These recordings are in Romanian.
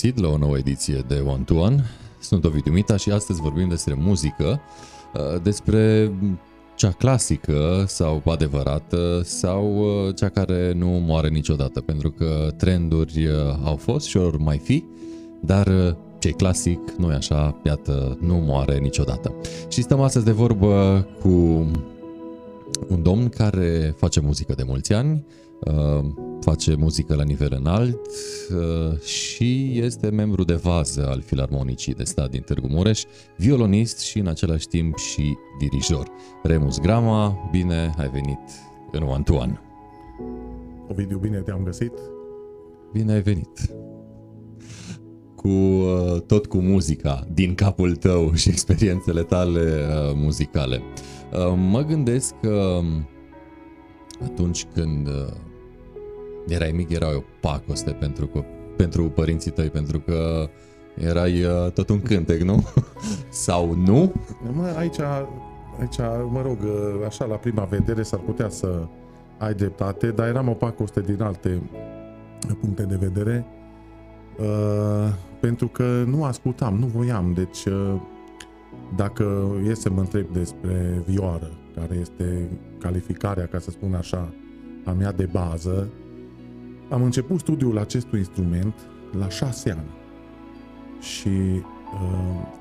găsit la o nouă ediție de One to One. Sunt Ovidiu Mita și astăzi vorbim despre muzică, uh, despre cea clasică sau adevărată sau uh, cea care nu moare niciodată, pentru că trenduri uh, au fost și ori mai fi, dar ce clasic, nu e așa, iată, nu moare niciodată. Și stăm astăzi de vorbă cu un domn care face muzică de mulți ani, face muzică la nivel înalt uh, și este membru de vază al Filarmonicii de stat din Târgu Mureș, violonist și în același timp și dirijor. Remus Grama, bine ai venit în One to One. Ovidiu, bine te-am găsit. Bine ai venit. Cu uh, tot cu muzica din capul tău și experiențele tale uh, muzicale. Mă gândesc că atunci când erai mic, era o pacoste pentru, pentru părinții tăi, pentru că erai uh, tot un cântec, nu? Sau nu? Mă, aici, aici, mă rog, uh, așa la prima vedere s-ar putea să ai dreptate, dar eram o pacoste din alte puncte de vedere, uh, pentru că nu ascultam, nu voiam, deci uh, dacă e să mă întreb despre vioară, care este calificarea, ca să spun așa, a mea de bază, am început studiul acestui instrument la șase ani și uh,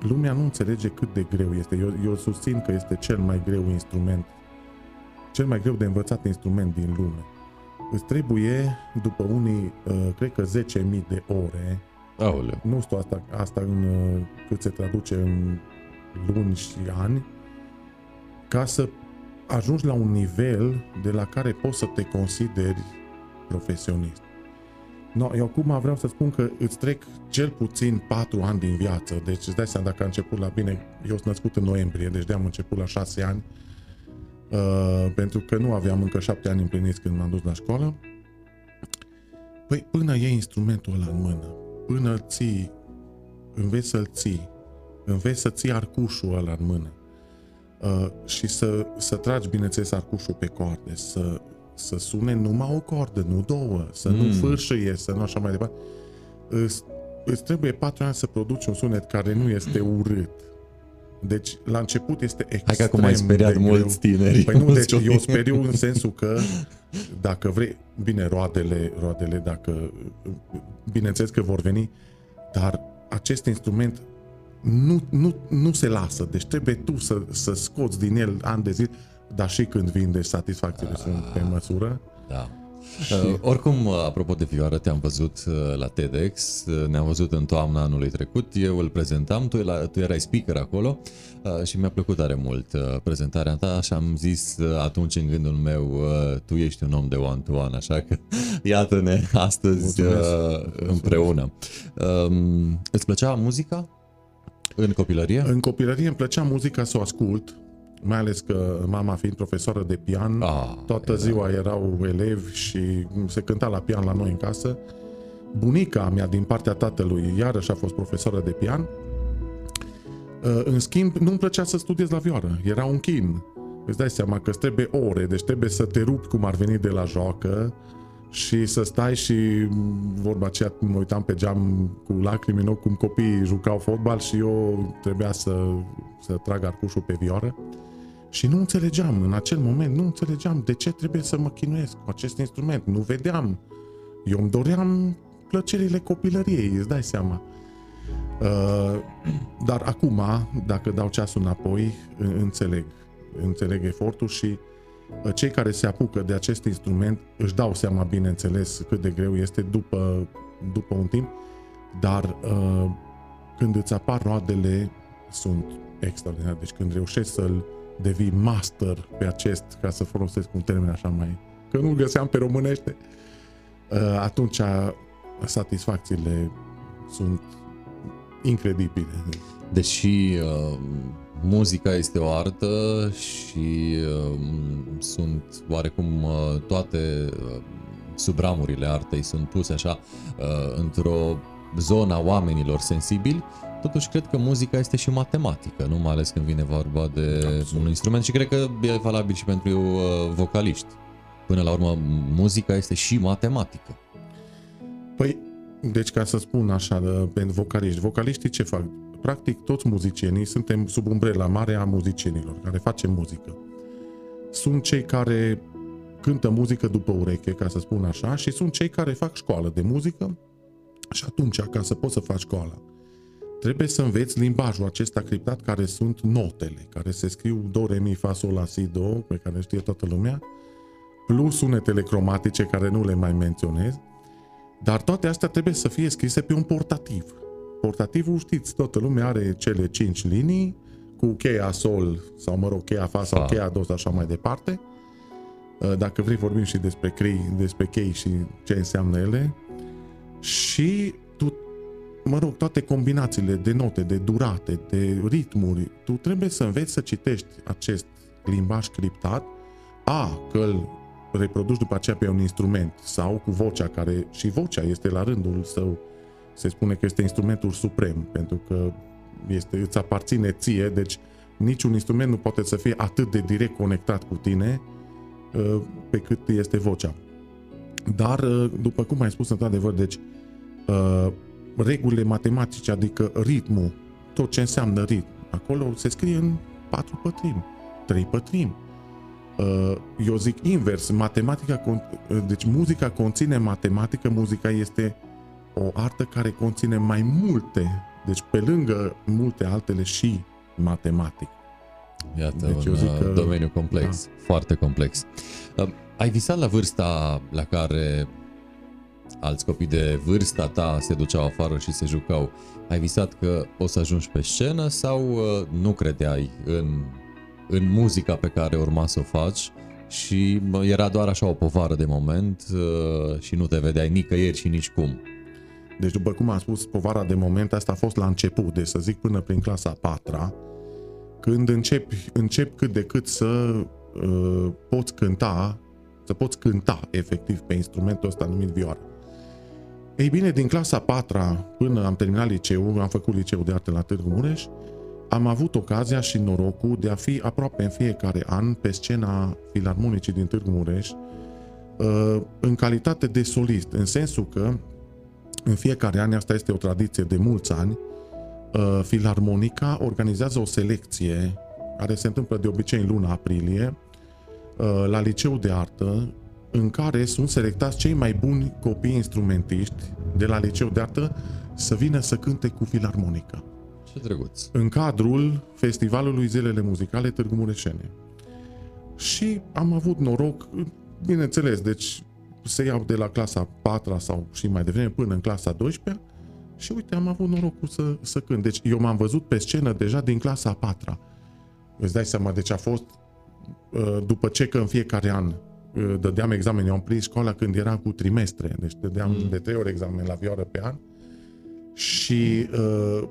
lumea nu înțelege cât de greu este. Eu, eu susțin că este cel mai greu instrument, cel mai greu de învățat instrument din lume. Îți trebuie, după unii, uh, cred că 10.000 de ore, Aoleu. nu știu asta, asta în, uh, cât se traduce în luni și ani, ca să ajungi la un nivel de la care poți să te consideri profesionist. No, eu acum vreau să spun că îți trec cel puțin 4 ani din viață, deci îți dai seama dacă a început la bine, eu sunt născut în noiembrie, deci de-am început la 6 ani, uh, pentru că nu aveam încă 7 ani împliniți când m-am dus la școală. Păi până iei instrumentul ăla în mână, până ții, înveți să-l ții, înveți să ții arcușul ăla în mână uh, și să, să tragi, bineînțeles, arcușul pe coarde, să să sune numai o cordă, nu două, să mm. nu fârșăie, să nu așa mai departe. Îți, îți trebuie patru ani să produci un sunet care nu este urât. Deci, la început este extrem Hai că acum ai speriat mulți tineri. Păi nu, deci eu speriu în sensul că dacă vrei, bine, roadele, roadele, dacă, bineînțeles că vor veni, dar acest instrument nu, nu, nu se lasă, deci trebuie tu să, să scoți din el ani de zile dar și când vinde, satisfacțiile uh, sunt pe măsură. Da. Și... Uh, oricum, uh, apropo de vioară, te-am văzut uh, la TEDx, uh, ne-am văzut în toamna anului trecut, eu îl prezentam, tu, la, tu erai speaker acolo uh, și mi-a plăcut tare mult uh, prezentarea ta și am zis uh, atunci în gândul meu, uh, tu ești un om de one-to-one, așa că iată-ne astăzi uh, împreună. Uh, îți plăcea muzica în copilărie? În copilărie îmi plăcea muzica să o ascult, mai ales că mama fiind profesoară de pian, ah, toată era. ziua erau elevi și se cânta la pian la noi în casă. Bunica mea din partea tatălui iarăși a fost profesoară de pian. Uh, în schimb, nu-mi plăcea să studiez la vioară. Era un chin. Îți dai seama că îți trebuie ore, deci trebuie să te rupi cum ar veni de la joacă și să stai și vorba aceea mă uitam pe geam cu lacrimi în ochi cum copiii jucau fotbal și eu trebuia să, să trag arcușul pe vioară. Și nu înțelegeam, în acel moment, nu înțelegeam de ce trebuie să mă chinuiesc cu acest instrument. Nu vedeam. Eu îmi doream plăcerile copilăriei, îți dai seama. Uh, dar acum, dacă dau ceasul înapoi, înțeleg. Înțeleg efortul și uh, cei care se apucă de acest instrument își dau seama, bineînțeles, cât de greu este după, după un timp, dar uh, când îți apar roadele, sunt extraordinare. Deci când reușești să-l devii master pe acest, ca să folosesc un termen așa mai... că nu-l găseam pe românește, uh, atunci satisfacțiile sunt incredibile. Deși uh, muzica este o artă și uh, sunt oarecum uh, toate uh, subramurile artei sunt puse așa uh, într-o zonă a oamenilor sensibili, Totuși, cred că muzica este și matematică, nu mai ales când vine vorba de Absolut. un instrument și cred că e valabil și pentru uh, vocaliști. Până la urmă, muzica este și matematică. Păi, Deci, ca să spun așa, pentru vocaliști, vocaliștii ce fac? Practic, toți muzicienii suntem sub umbrela mare a muzicienilor, care facem muzică. Sunt cei care cântă muzică după ureche, ca să spun așa, și sunt cei care fac școală de muzică și atunci, ca să poți să faci școala, trebuie să înveți limbajul acesta criptat care sunt notele, care se scriu do, re, mi, fa, sol, la, si, do, pe care știe toată lumea, plus sunetele cromatice care nu le mai menționez, dar toate astea trebuie să fie scrise pe un portativ. Portativul, știți, toată lumea are cele cinci linii, cu cheia sol, sau mă rog, cheia fa sau cheia do, așa mai departe. Dacă vrei vorbim și despre chei, despre chei și ce înseamnă ele. Și tu, mă rog, toate combinațiile de note, de durate, de ritmuri, tu trebuie să înveți să citești acest limbaj criptat, A, că îl reproduci după aceea pe un instrument sau cu vocea care și vocea este la rândul său se spune că este instrumentul suprem pentru că este, îți aparține ție, deci niciun instrument nu poate să fie atât de direct conectat cu tine uh, pe cât este vocea. Dar, uh, după cum ai spus într-adevăr, deci uh, regulile matematice, adică ritmul, tot ce înseamnă ritm, acolo se scrie în patru pătrimi, trei pătrimi, Uh, eu zic invers, matematica, uh, deci muzica conține matematică, muzica este o artă care conține mai multe, deci pe lângă multe altele și matematic. Iată, deci un eu zic uh, că, domeniu complex, da. foarte complex. Ai visat la vârsta la care alți copii de vârsta ta se duceau afară și se jucau, ai visat că o să ajungi pe scenă sau nu credeai în în muzica pe care urma să o faci și era doar așa o povară de moment uh, și nu te vedeai nicăieri și nici cum. Deci, după cum am spus, povara de moment asta a fost la început, deci să zic până prin clasa 4 când începi, încep cât de cât să uh, poți cânta, să poți cânta efectiv pe instrumentul ăsta numit vioară. Ei bine, din clasa 4 până am terminat liceu, am făcut liceu de arte la Târgu Mureș, am avut ocazia și norocul de a fi aproape în fiecare an pe scena Filarmonicii din Târgu Mureș uh, în calitate de solist, în sensul că în fiecare an, asta este o tradiție de mulți ani, uh, Filarmonica organizează o selecție care se întâmplă de obicei în luna aprilie uh, la liceu de artă în care sunt selectați cei mai buni copii instrumentiști de la liceu de artă să vină să cânte cu filarmonica. Ce drăguț. În cadrul Festivalului Zilele Muzicale Târgu Mureșene. Și am avut noroc, bineînțeles, deci se iau de la clasa 4 sau și mai devreme până în clasa 12 și uite, am avut norocul să, să cânt. Deci eu m-am văzut pe scenă deja din clasa 4 Îți dai seama, deci a fost uh, după ce că în fiecare an uh, dădeam examen, eu am prins școala când era cu trimestre, deci dădeam mm. de trei ori examen la vioară pe an. Și uh,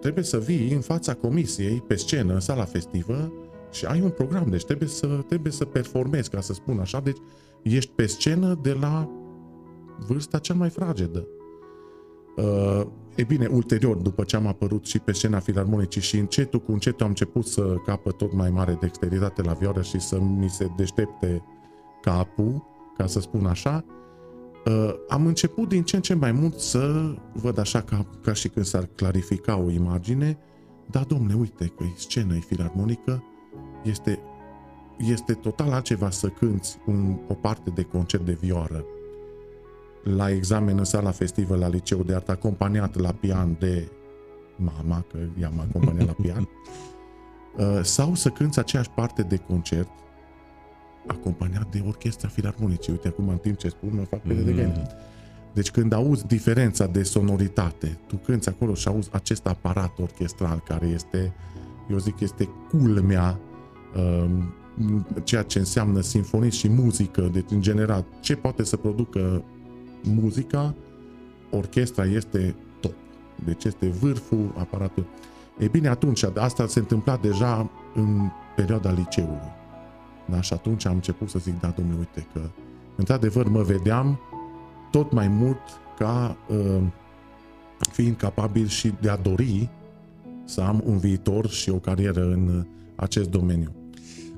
trebuie să vii în fața comisiei, pe scenă, în sala festivă și ai un program, deci trebuie să, trebuie să performezi, ca să spun așa, deci ești pe scenă de la vârsta cea mai fragedă. Uh, e bine, ulterior, după ce am apărut și pe scena filarmonicii și încetul cu încetul am început să capă tot mai mare dexteritate la vioară și să mi se deștepte capul, ca să spun așa, Uh, am început din ce în ce mai mult să văd așa ca, ca și când s-ar clarifica o imagine, da, domne, uite că e scenă, e filarmonică, este, este total altceva să cânti un, o parte de concert de vioară. La examen în sala festivă la liceu de artă, acompaniat la pian de mama, că ea m-a acompaniat la pian, uh, sau să cânti aceeași parte de concert acompaniat de orchestra filarmonicii. Uite, acum în timp ce spun, mă fac pe mm. de gând. Deci când auzi diferența de sonoritate, tu cânti acolo și auzi acest aparat orchestral care este, eu zic, este culmea um, ceea ce înseamnă sinfonii și muzică, deci în general, ce poate să producă muzica, orchestra este top. Deci este vârful aparatului. E bine, atunci, asta se întâmpla deja în perioada liceului. Da? Și atunci am început să zic, da, domnule, uite că într-adevăr mă vedeam tot mai mult ca uh, fiind capabil și de a dori să am un viitor și o carieră în acest domeniu.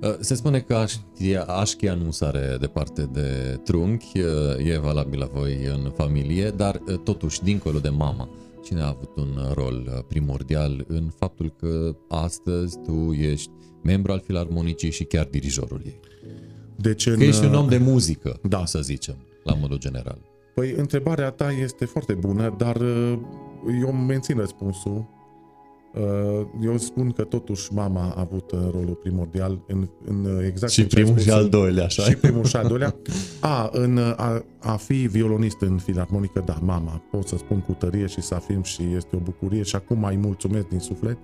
Uh, se spune că așchia nu sare departe de trunchi, uh, e valabil la voi în familie, dar uh, totuși, dincolo de mama, cine a avut un rol primordial în faptul că astăzi tu ești membru al filarmonicii și chiar dirijorul ei? Deci în... Că ești un om de muzică, da. să zicem, la modul general. Păi, întrebarea ta este foarte bună, dar eu mențin răspunsul Uh, eu spun că totuși mama a avut uh, rolul primordial în, în uh, exact Și primul și al doilea, așa Și primul și al doilea. A, în a, a fi violonist în filarmonică, da, mama, pot să spun cu tărie și să afirm și este o bucurie și acum mai mulțumesc din suflet.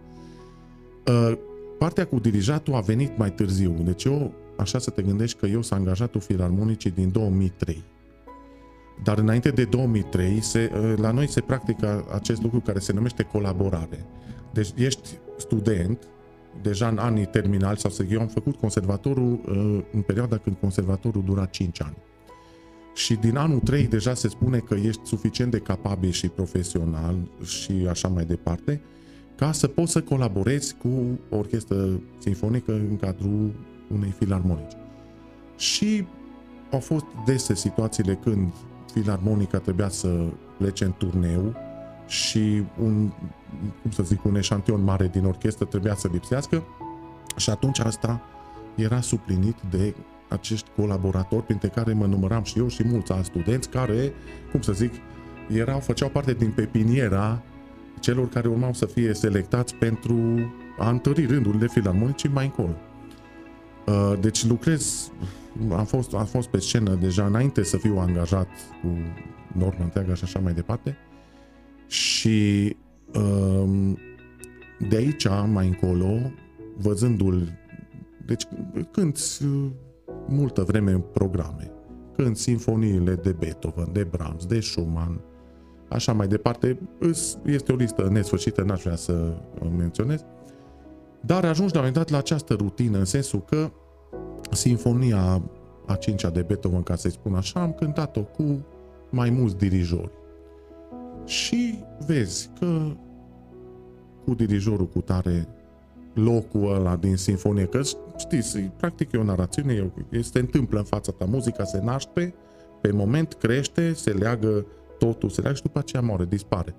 Partea cu dirijatul a venit mai târziu, deci eu, așa să te gândești că eu s-am angajatul filarmonicii din 2003. Dar înainte de 2003, se, la noi se practică acest lucru care se numește colaborare. Deci ești student, deja în anii terminali, sau să eu am făcut conservatorul uh, în perioada când conservatorul dura 5 ani. Și din anul 3 deja se spune că ești suficient de capabil și profesional și așa mai departe, ca să poți să colaborezi cu o orchestră sinfonică în cadrul unei filarmonici. Și au fost dese situațiile când filarmonica trebuia să plece în turneu și un, cum să zic, un eșantion mare din orchestră trebuia să lipsească și atunci asta era suplinit de acești colaboratori, printre care mă număram și eu și mulți alți studenți care, cum să zic, erau, făceau parte din pepiniera celor care urmau să fie selectați pentru a întări rândurile filarmonicii mai încolo. Uh, deci lucrez, am fost, am fost pe scenă deja înainte să fiu angajat cu normă întreagă și așa mai departe și um, de aici mai încolo, văzându-l, deci când multă vreme în programe, când sinfoniile de Beethoven, de Brahms, de Schumann, așa mai departe, este o listă nesfârșită, n-aș vrea să menționez, dar ajungi la un moment dat la această rutină, în sensul că sinfonia a cincea de Beethoven, ca să-i spun așa, am cântat-o cu mai mulți dirijori. Și vezi că cu dirijorul cu tare locul ăla din sinfonie, că știți, practic e o narațiune, se întâmplă în fața ta, muzica se naște, pe moment crește, se leagă totul, se leagă și după aceea moare, dispare.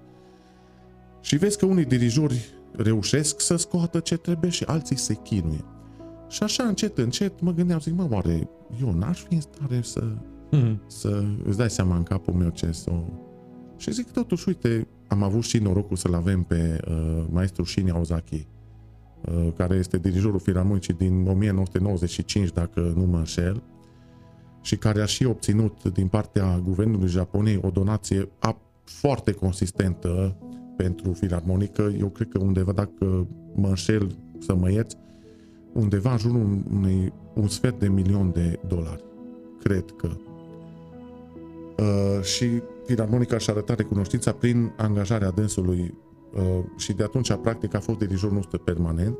Și vezi că unii dirijori reușesc să scoată ce trebuie și alții se chinuie. Și așa încet, încet mă gândeam, zic, mă, oare eu n-aș fi în stare să, mm-hmm. să îți dai seama în capul meu ce să și zic totuși, uite, am avut și norocul să-l avem pe uh, maestru Shinya Ozaki, uh, care este dirijorul filarmonicii din 1995, dacă nu mă înșel, și care a și obținut din partea guvernului Japonei o donație a, foarte consistentă pentru filarmonică. Eu cred că undeva, dacă mă înșel să mă ierți, undeva în jurul unui un sfert de milion de dolari. Cred că. Uh, și Filarmonica și-a arătat recunoștința prin angajarea dânsului uh, și de atunci, practic, a fost dirijor nostru permanent.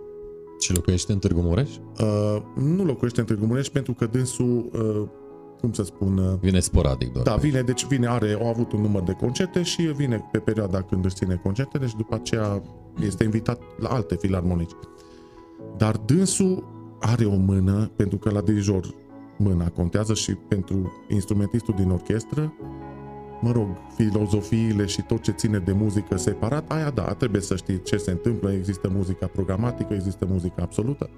Și locuiește în Târgu Mureș? Uh, nu locuiește în Târgu Mureș pentru că dânsul, uh, cum să spun... Uh, vine sporadic doar. Da, vine, deci vine, are, au avut un număr de concerte și vine pe perioada când își ține concertele și după aceea este invitat la alte filarmonici. Dar dânsul are o mână, pentru că la dirijor mâna contează și pentru instrumentistul din orchestră, mă rog, filozofiile și tot ce ține de muzică separat, aia da, trebuie să știi ce se întâmplă, există muzica programatică, există muzica absolută.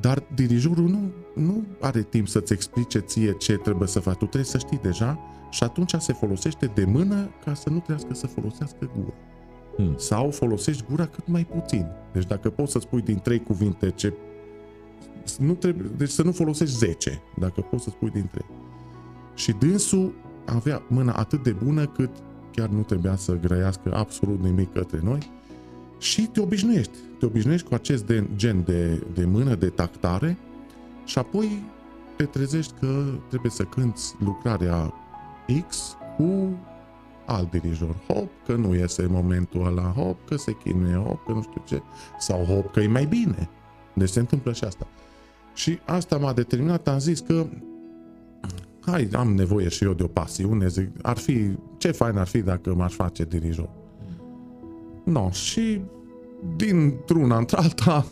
Dar dirijorul nu, nu are timp să-ți explice ție ce trebuie să faci. Tu trebuie să știi deja și atunci se folosește de mână ca să nu trebuiască să folosească gura. Hmm. Sau folosești gura cât mai puțin. Deci dacă poți să spui din trei cuvinte ce... Nu trebuie, deci să nu folosești 10, dacă poți să spui din trei. Și dânsul avea mâna atât de bună cât chiar nu trebuia să grăiască absolut nimic către noi și te obișnuiești. Te obișnuiești cu acest de, gen de, de mână, de tactare și apoi te trezești că trebuie să cânti lucrarea X cu alt dirijor. Hop, că nu iese momentul ăla, hop, că se chinuie, hop, că nu știu ce, sau hop, că e mai bine. Deci se întâmplă și asta. Și asta m-a determinat, am zis că hai, am nevoie și eu de o pasiune, zic, ar fi, ce fain ar fi dacă m-aș face dirijor. No, și dintr-una într-alta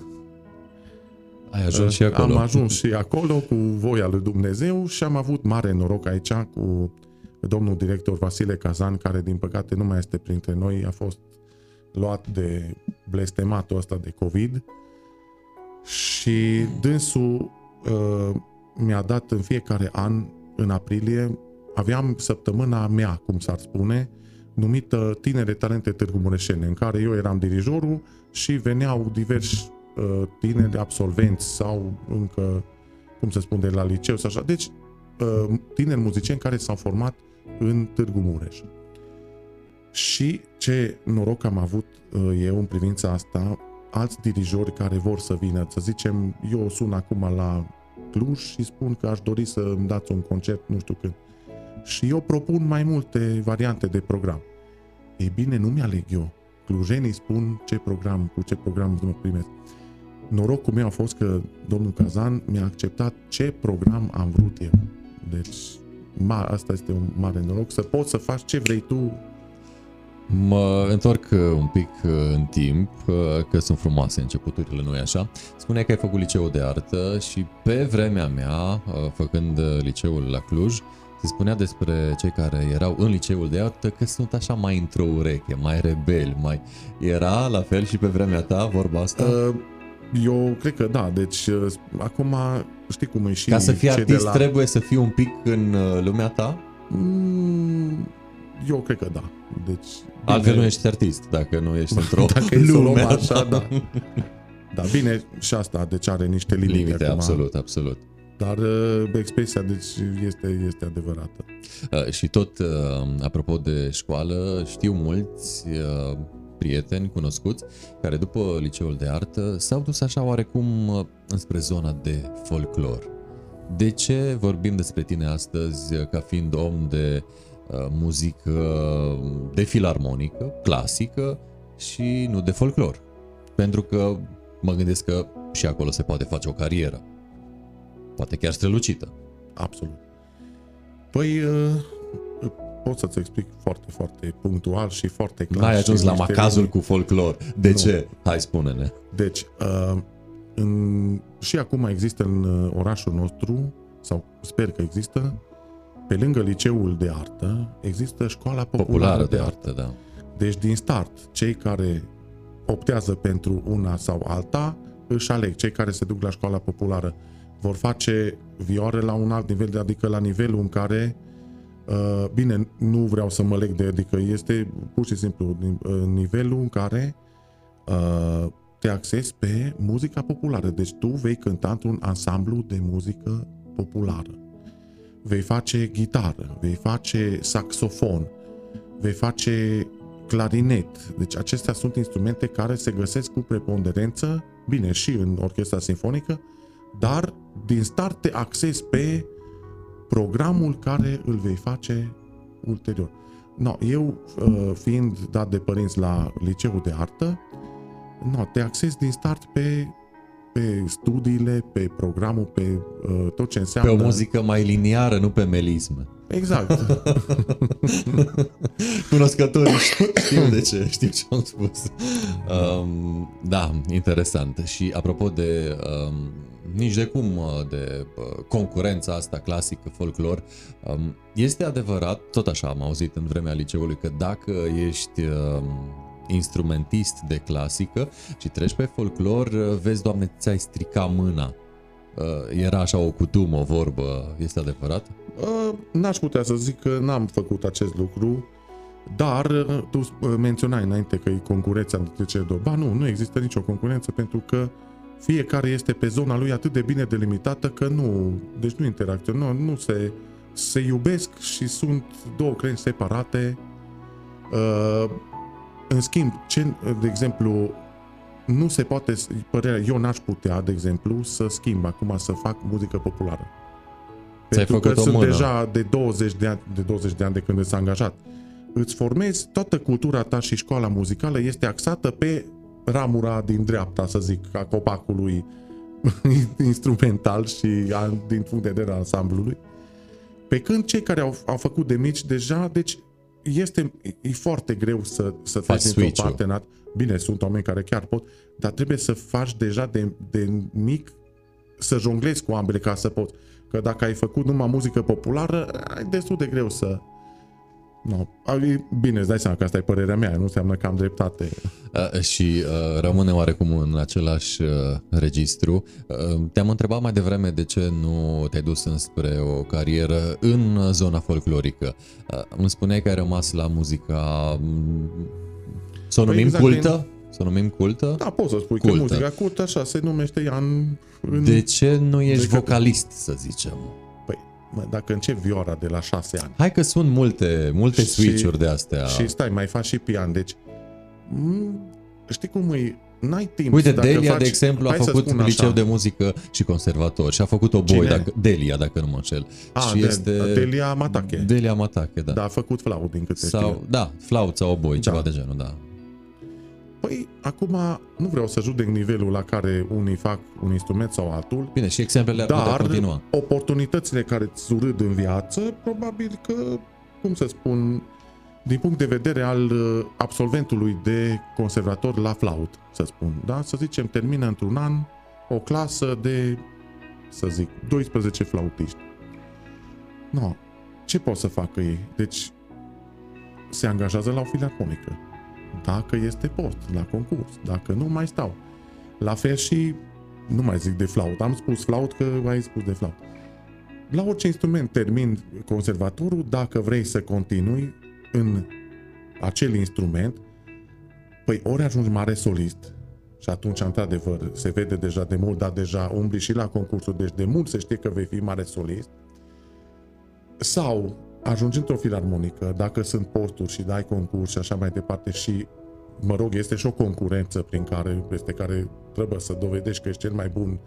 Ai ajuns și acolo. Am ajuns și acolo cu voia lui Dumnezeu și am avut mare noroc aici cu domnul director Vasile Cazan, care din păcate nu mai este printre noi, a fost luat de blestematul ăsta de COVID și dânsul uh, mi-a dat în fiecare an, în aprilie, aveam săptămâna mea, cum s-ar spune, numită Tinere Talente Târgu Mureșene, în care eu eram dirijorul și veneau diversi uh, tineri absolvenți sau încă, cum să spun, de la liceu sau așa. Deci, uh, tineri muzicieni care s-au format în Târgu Mureș. Și ce noroc am avut uh, eu în privința asta, alți dirijori care vor să vină, să zicem, eu sun acum la Cluj și spun că aș dori să îmi dați un concert, nu știu când. Și eu propun mai multe variante de program. Ei bine, nu mi-aleg eu. Clujenii spun ce program, cu ce program mă primesc. Norocul meu a fost că domnul Cazan mi-a acceptat ce program am vrut eu. Deci, ma, asta este un mare noroc, să poți să faci ce vrei tu Mă întorc uh, un pic uh, în timp, uh, că sunt frumoase începuturile, nu-i așa? Spune că ai făcut liceu de artă și pe vremea mea, făcând liceul la Cluj, se spunea despre cei care erau în liceul de artă că sunt așa mai într-o ureche, mai rebeli, mai... Era la fel și pe vremea ta vorba asta? Eu cred că da, deci acum știi cum e și... Ca să fii artist la... trebuie să fii un pic în lumea ta? Mm, eu cred că da. Deci, Altfel nu ești artist, dacă nu ești într-o dacă lume. așa, da. Da, bine, și asta, deci are niște limite. Limite, acum. absolut, absolut. Dar uh, expresia, deci, este, este adevărată. Uh, și tot, uh, apropo de școală, știu mulți uh, prieteni cunoscuți care după liceul de artă s-au dus așa oarecum uh, înspre zona de folclor. De ce vorbim despre tine astăzi uh, ca fiind om de uh, Uh, muzică de filarmonică, clasică și nu de folclor. Pentru că mă gândesc că și acolo se poate face o carieră. Poate chiar strălucită. Absolut. Păi, uh, pot să-ți explic foarte, foarte punctual și foarte clar. N-ai ajuns la macazul cu folclor. De nu. ce? Hai, spune-ne. Deci, uh, în, și acum există în orașul nostru, sau sper că există, pe lângă liceul de artă, există școala populară, populară de, de artă. artă da. Deci din start, cei care optează pentru una sau alta, își aleg. Cei care se duc la școala populară vor face vioare la un alt nivel, adică la nivelul în care Uh, bine, nu vreau să mă leg de, adică este pur și simplu uh, nivelul în care uh, te axezi pe muzica populară. Deci tu vei cânta într-un ansamblu de muzică populară vei face gitară, vei face saxofon, vei face clarinet. Deci acestea sunt instrumente care se găsesc cu preponderență, bine, și în orchestra sinfonică, dar din start te axezi pe programul care îl vei face ulterior. No, eu, uh, fiind dat de părinți la liceul de artă, no, te axezi din start pe pe studiile, pe programul, pe uh, tot ce înseamnă... Pe o muzică mai liniară, nu pe melismă. Exact. Cunoscătorii știu de ce, știu ce am spus. Um, da, interesant. Și apropo de um, nici de cum uh, de uh, concurența asta clasică, folclor, um, este adevărat, tot așa am auzit în vremea liceului, că dacă ești um, instrumentist de clasică și treci pe folclor, vezi, Doamne, ți-ai strica mâna. Uh, era așa o cutumă, o vorbă, este adevărat? Uh, n-aș putea să zic că n-am făcut acest lucru, dar uh, tu menționai înainte că e concurența între cele două. Ba nu, nu există nicio concurență pentru că fiecare este pe zona lui atât de bine delimitată că nu, deci nu interacționă, nu, nu se, se iubesc și sunt două crenți separate. Uh, în schimb, ce, de exemplu, nu se poate, părerea, eu n-aș putea, de exemplu, să schimb acum, să fac muzică populară. Ți-ai Pentru că sunt mână. deja de 20 de, ani, de 20 de ani de când s-a angajat. Îți formezi, toată cultura ta și școala muzicală este axată pe ramura din dreapta, să zic, a copacului instrumental și a, din punct de vedere ansamblului. Pe când cei care au, au făcut de mici deja, deci este e foarte greu să, să faci dintr-o parte Bine, sunt oameni care chiar pot, dar trebuie să faci deja de, de mic să jonglezi cu ambele ca să poți. Că dacă ai făcut numai muzică populară, ai destul de greu să... No. Bine, îți dai seama că asta e părerea mea, nu înseamnă că am dreptate. Uh, și uh, rămâne oarecum în același uh, registru. Uh, te-am întrebat mai devreme de ce nu te-ai dus înspre o carieră în zona folclorică. Uh, îmi spuneai că ai rămas la muzica... Să o păi numim exact cultă? Din... Să o numim cultă? Da, poți să spui cultă. că muzica cultă așa se numește ea în... în... De ce nu ești vocalist, să zicem? Păi, mă, dacă încep vioara de la șase ani... Hai că sunt multe, multe switch-uri de astea. Și stai, mai faci și pian, deci... Știi cum e? N-ai timp. Uite, dacă Delia, faci... de exemplu, a făcut liceu așa. de muzică și conservator și a făcut o boi, dacă, Delia, dacă nu mă înșel. A, și de, este... Delia Matache. Delia Matache, da. Da, a făcut flaut, din câte sau, știu. Da, flaut sau oboi, da. ceva de genul, da. Păi, acum nu vreau să judec nivelul la care unii fac un instrument sau altul. Bine, și exemplele ar dar putea continua. oportunitățile care îți urâd în viață, probabil că, cum să spun, din punct de vedere al uh, absolventului de conservator la flaut, să spun, da? Să zicem, termină într-un an o clasă de, să zic, 12 flautiști. No, ce pot să facă ei? Deci, se angajează la o filarmonică dacă este post la concurs, dacă nu mai stau. La fel și, nu mai zic de flaut, am spus flaut că ai spus de flaut. La orice instrument termin conservatorul, dacă vrei să continui în acel instrument, păi ori ajungi mare solist, și atunci, într-adevăr, se vede deja de mult, dar deja umbli și la concursul, deci de mult se știe că vei fi mare solist. Sau ajungi într-o filarmonică, dacă sunt posturi și dai concurs și așa mai departe și, mă rog, este și o concurență prin care, peste care trebuie să dovedești că ești cel mai bun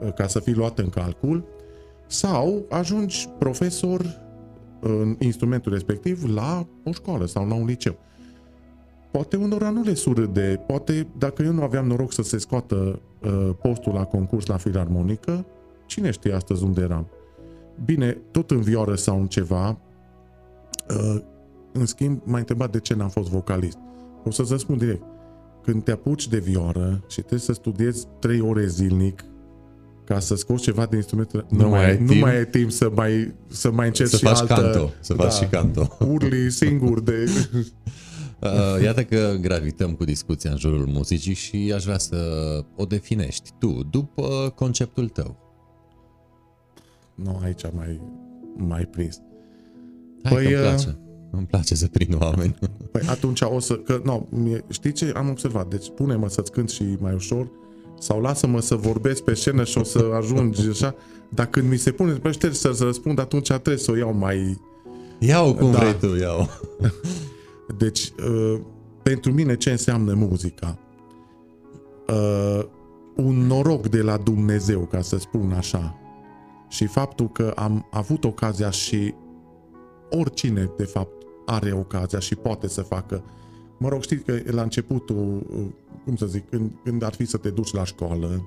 uh, ca să fii luat în calcul, sau ajungi profesor în instrumentul respectiv la o școală sau la un liceu. Poate unora nu le surâde, poate dacă eu nu aveam noroc să se scoată uh, postul la concurs la filarmonică, cine știe astăzi unde eram? Bine, tot în vioară sau în ceva, Uh, în schimb, m-a întrebat de ce n-am fost vocalist. O să-ți răspund direct. Când te apuci de vioară și trebuie să studiezi 3 ore zilnic ca să scoți ceva de instrumente, nu, nu, mai, ai, nu mai ai timp să mai, să mai încerci să și faci altă... Canto, să faci da, și canto. Urli singur de... Uh, iată că gravităm cu discuția în jurul muzicii și aș vrea să o definești tu, după conceptul tău. Nu, aici mai, mai prins. Hai păi, îmi uh, place. Îmi place să prind oameni. Păi atunci o să... Că, no, știi ce am observat? Deci pune-mă să-ți cânt și mai ușor sau lasă-mă să vorbesc pe scenă și o să ajungi așa. Dar când mi se pune pe ștergi să răspund, atunci trebuie să o iau mai... Iau cum da. vrei tu, iau. Deci, uh, pentru mine ce înseamnă muzica? Uh, un noroc de la Dumnezeu, ca să spun așa. Și faptul că am avut ocazia și oricine, de fapt, are ocazia și poate să facă. Mă rog, știți că la începutul, cum să zic, când, când ar fi să te duci la școală,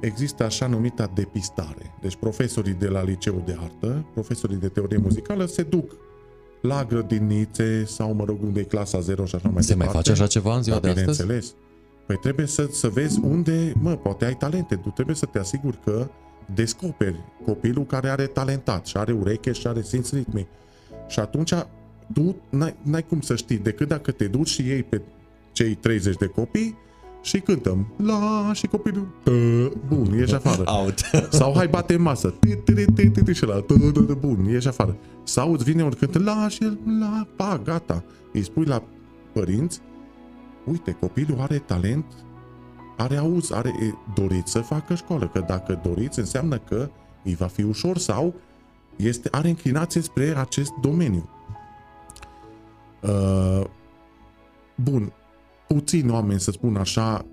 există așa numita depistare. Deci profesorii de la liceu de artă, profesorii de teorie muzicală se duc la grădinițe sau, mă rog, unde e clasa 0 și așa mai se departe. mai face așa ceva în ziua da, de astăzi? Bineînțeles. Păi trebuie să, să vezi unde, mă, poate ai talente. Tu trebuie să te asiguri că descoperi copilul care are talentat și are ureche și are simț ritmic. Și atunci tu n-ai, n-ai cum să știi decât dacă te duci și iei pe cei 30 de copii și cântăm la și copilul tă, bun, ieși afară. Out. Sau hai bate masă. Și la bun, ieși afară. Sau îți vine un cânt la și la pa, gata. Îi spui la părinți, uite, copilul are talent are auz, are doriți să facă școală, că dacă doriți înseamnă că îi va fi ușor sau este, are înclinație spre acest domeniu. Uh, bun, puțini oameni, să spun așa,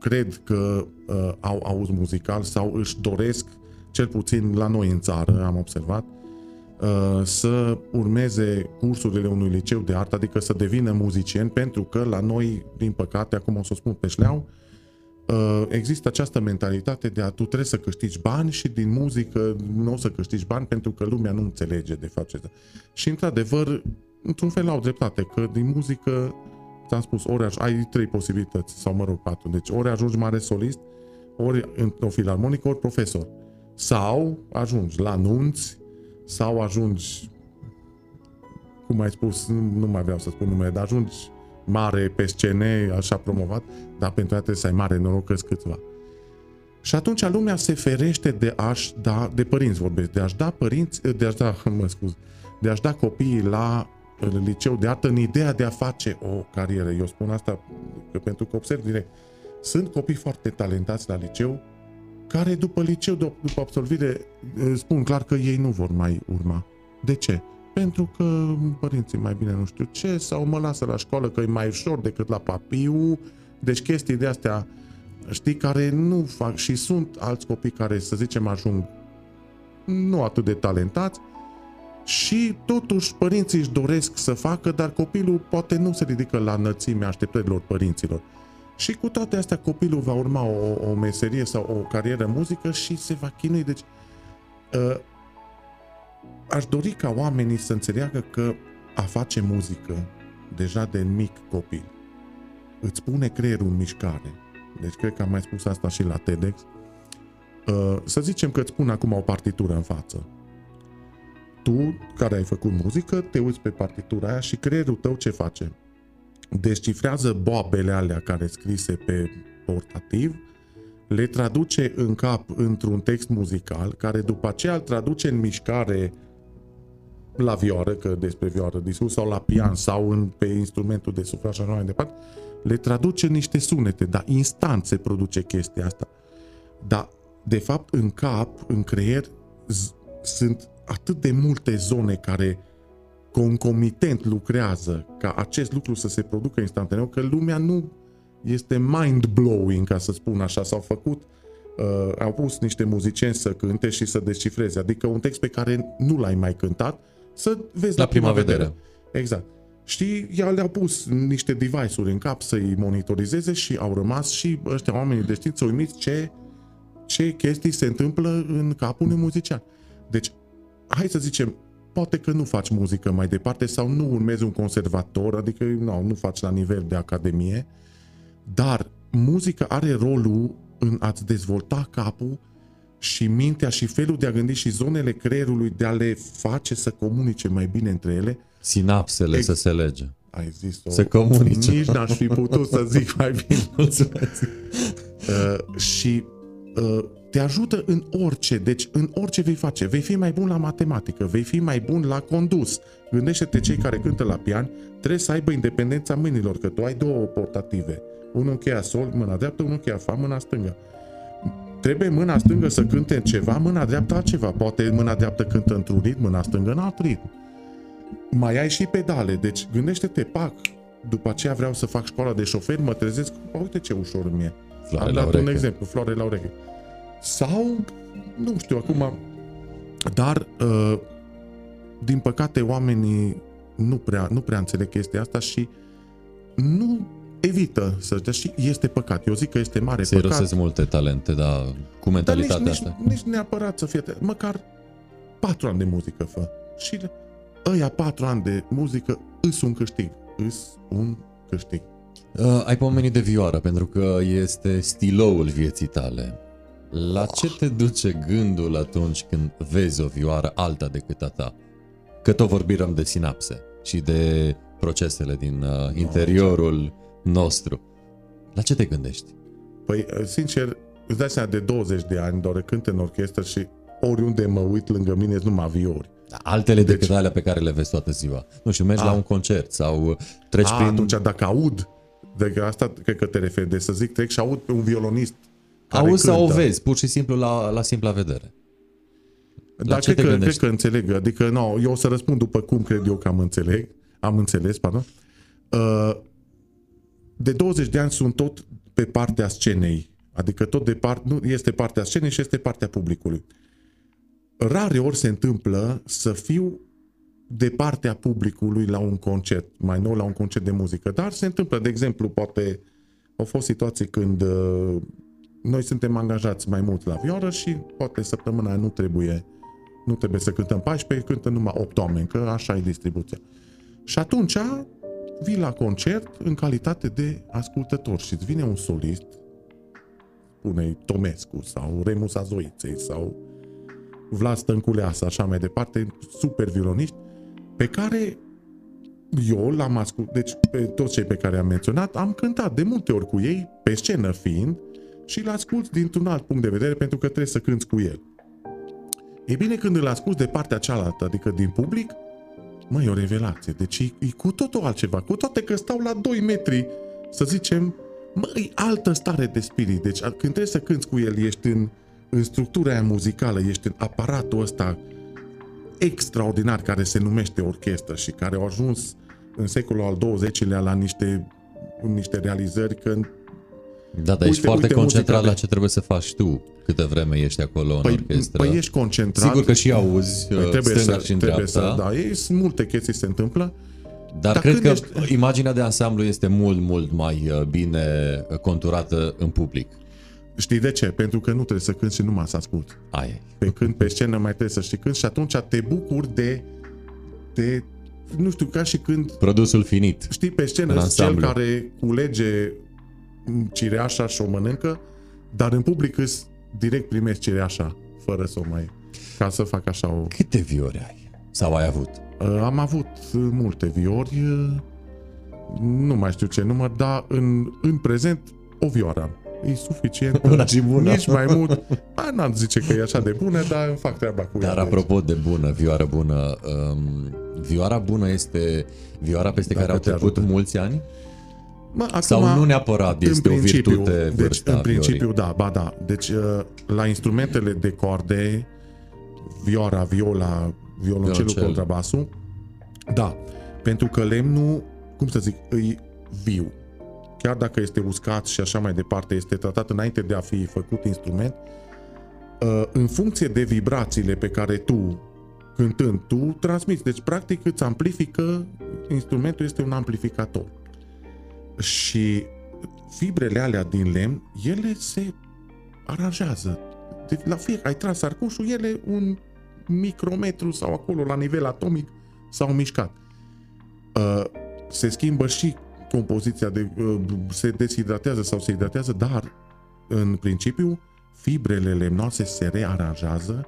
cred că uh, au auz muzical sau își doresc, cel puțin la noi în țară, am observat, uh, să urmeze cursurile unui liceu de artă, adică să devină muzicieni, pentru că la noi, din păcate, acum o să spun pe șleau, uh, Uh, există această mentalitate de a tu trebuie să câștigi bani și din muzică nu o să câștigi bani pentru că lumea nu înțelege de fapt ce Și într-adevăr, într-un fel au dreptate, că din muzică, ți-am spus, ori ai trei posibilități, sau mă rog, patru, deci ori ajungi mare solist, ori într-o filarmonică, ori profesor. Sau ajungi la nunți, sau ajungi, cum ai spus, nu, nu mai vreau să spun numele, dar ajungi mare pe scene, așa promovat, dar pentru trebuie să ai mare noroc că câțiva. Și atunci lumea se ferește de a-și da, de părinți vorbesc, de a-și da părinți, de a-și da, mă scuz, de a-și da copiii la liceu de artă în ideea de a face o carieră. Eu spun asta că pentru că observ direct. Sunt copii foarte talentați la liceu care după liceu, după absolvire, spun clar că ei nu vor mai urma. De ce? Pentru că părinții mai bine nu știu ce, sau mă lasă la școală că e mai ușor decât la papiu. Deci chestii de astea, știi, care nu fac și sunt alți copii care, să zicem, ajung nu atât de talentați, și totuși părinții își doresc să facă, dar copilul poate nu se ridică la înălțimea așteptărilor părinților. Și cu toate astea copilul va urma o, o meserie sau o carieră muzică și se va chinui. Deci uh, aș dori ca oamenii să înțeleagă că a face muzică deja de mic copil îți pune creierul în mișcare. Deci cred că am mai spus asta și la TEDx. Uh, să zicem că îți pun acum o partitură în față tu, care ai făcut muzică, te uiți pe partitura aia și creierul tău ce face? Descifrează boabele alea care scrise pe portativ, le traduce în cap într-un text muzical, care după aceea îl traduce în mișcare la vioară, că despre vioară discurs, sau la pian, sau în, pe instrumentul de suflat și așa mai departe, le traduce niște sunete, dar instant se produce chestia asta. Dar, de fapt, în cap, în creier, z- sunt atât de multe zone care concomitent lucrează ca acest lucru să se producă instantaneu, că lumea nu este mind-blowing, ca să spun așa, s-au făcut, uh, au pus niște muzicieni să cânte și să descifreze, adică un text pe care nu l-ai mai cântat, să vezi la, la prima, prima vedere. vedere. Exact. Și ea le-au pus niște device-uri în cap să-i monitorizeze și au rămas și ăștia oamenii de știință uimiți ce, ce chestii se întâmplă în capul unui muzician. Deci hai să zicem, poate că nu faci muzică mai departe sau nu urmezi un conservator, adică nu, nu faci la nivel de academie, dar muzica are rolul în a-ți dezvolta capul și mintea și felul de a gândi și zonele creierului de a le face să comunice mai bine între ele. Sinapsele Ex- să se lege. Ai zis o... Să comunice. Nici n-aș fi putut să zic mai bine. Mulțumesc. Uh, și uh, te ajută în orice, deci în orice vei face. Vei fi mai bun la matematică, vei fi mai bun la condus. Gândește-te cei care cântă la pian, trebuie să aibă independența mâinilor, că tu ai două portative. Unul cheia sol, mâna dreaptă, unul cheia fa, mâna stângă. Trebuie mâna stângă să cânte ceva, mâna dreaptă altceva. Poate mâna dreaptă cântă într-un ritm, mâna stângă în alt ritm. Mai ai și pedale, deci gândește-te, pac, după aceea vreau să fac școala de șofer, mă trezesc, uite ce ușor mi-e. Floare Am dat un exemplu, floare la ureche. Sau, nu știu, acum, dar, uh, din păcate, oamenii nu prea, nu prea înțeleg chestia asta și nu evită să dea și este păcat. Eu zic că este mare Se păcat. Se multe talente, dar cu mentalitatea dar nici, asta. Nici, nici neapărat să fie, măcar patru ani de muzică fă. Și ăia patru ani de muzică îs un câștig. Îs un câștig. Uh, ai pomenit de vioară, pentru că este stiloul vieții tale. La ce te duce gândul atunci când vezi o vioară alta decât a ta? Că tot vorbim de sinapse și de procesele din uh, interiorul nostru. La ce te gândești? Păi, uh, sincer, îți dai seama de 20 de ani, doar cânt în orchestră și oriunde mă uit lângă mine sunt numai viori. Altele deci, decât alea pe care le vezi toată ziua. Nu știu, mergi a, la un concert sau treci a, prin... atunci dacă aud, de asta cred că te referi, de să zic, trec și aud pe un violonist Auzi sau o vezi, pur și simplu la, la simpla vedere. Dar cred că, cred că înțeleg. Adică, no, eu o să răspund după cum cred eu că am înțeleg. Am înțeles, pardon. Uh, de 20 de ani sunt tot pe partea scenei. Adică tot de part, nu este partea scenei și este partea publicului. Rare ori se întâmplă să fiu de partea publicului la un concert, mai nou la un concert de muzică, dar se întâmplă, de exemplu, poate au fost situații când uh, noi suntem angajați mai mult la vioră și poate săptămâna nu trebuie nu trebuie să cântăm 14, cântă numai 8 oameni, că așa e distribuția. Și atunci vii la concert în calitate de ascultător și îți vine un solist spune Tomescu sau Remus Azoiței sau Vlad Stănculeasa, așa mai departe, super violoniști, pe care eu l-am ascultat, deci pe toți cei pe care am menționat, am cântat de multe ori cu ei, pe scenă fiind, și îl ascult dintr-un alt punct de vedere pentru că trebuie să cânți cu el. E bine când îl ascult de partea cealaltă, adică din public, mă, e o revelație. Deci e, e cu totul altceva. Cu toate că stau la 2 metri, să zicem, mă, e altă stare de spirit. Deci când trebuie să cânți cu el, ești în, în structura aia muzicală, ești în aparatul ăsta extraordinar care se numește orchestră și care au ajuns în secolul al XX-lea la niște, niște realizări că da, dar uite, ești foarte uite, concentrat la ce trebuie să faci tu câtă vreme ești acolo păi, în orchestră. Păi ești concentrat. Sigur că și auzi păi, trebuie să, și trebuie să, da, ei, sunt multe chestii se întâmplă. Dar, dar cred că ești... imaginea de ansamblu este mult, mult mai uh, bine conturată în public. Știi de ce? Pentru că nu trebuie să cânti și numai să asculti. Aia Pe când pe scenă mai trebuie să știi când și atunci te bucuri de, de nu știu, ca și când... Produsul finit. Știi, pe scenă cel care culege cireașa și o mănâncă, dar în public îți direct primești cireașa, fără să o mai... ca să fac așa o... Câte viori ai? Sau ai avut? Uh, am avut multe viori, uh, nu mai știu ce număr, dar în, în prezent o vioară e suficient. Bună și bună. Nici mai mult. Ba, n-am zice că e așa de bună, dar îmi fac treaba cu ea. Dar apropo de bună, vioară bună, um, vioara bună este vioara peste Dacă care au trecut ajută. mulți ani? Mă, acum, Sau nu neapărat este o virtute deci, în principiu, da, ba da. Deci, uh, la instrumentele de corde, vioara, viola, violoncelul, Violoncel. contrabasul, da. Pentru că lemnul, cum să zic, e viu chiar dacă este uscat și așa mai departe, este tratat înainte de a fi făcut instrument, uh, în funcție de vibrațiile pe care tu, cântând, tu transmiți. Deci, practic, îți amplifică, instrumentul este un amplificator. Și fibrele alea din lemn, ele se aranjează. Deci, la fiecare, ai tras arcușul, ele un micrometru sau acolo, la nivel atomic, s-au mișcat. Uh, se schimbă și compoziția de, uh, se deshidratează sau se hidratează, dar în principiu fibrele lemnoase se rearanjează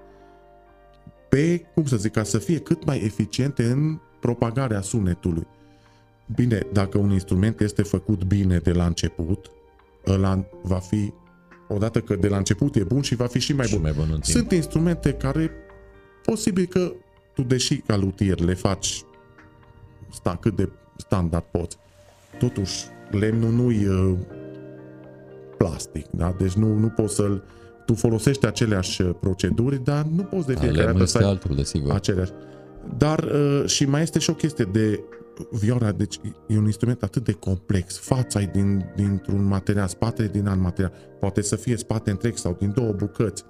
pe, cum să zic, ca să fie cât mai eficiente în propagarea sunetului. Bine, dacă un instrument este făcut bine de la început, ăla va fi, odată că de la început e bun și va fi și mai și bun. Mai bun Sunt instrumente care, posibil că tu, deși ca lutier le faci sta, cât de standard poți, totuși, lemnul nu e uh, plastic, da? Deci nu, nu poți să-l... Tu folosești aceleași uh, proceduri, dar nu poți de fiecare dată să ai altul, desigur. aceleași. Dar uh, și mai este și o chestie de vioara, deci e un instrument atât de complex. Fața e din, dintr-un material, spatele din alt material. Poate să fie spate întreg sau din două bucăți.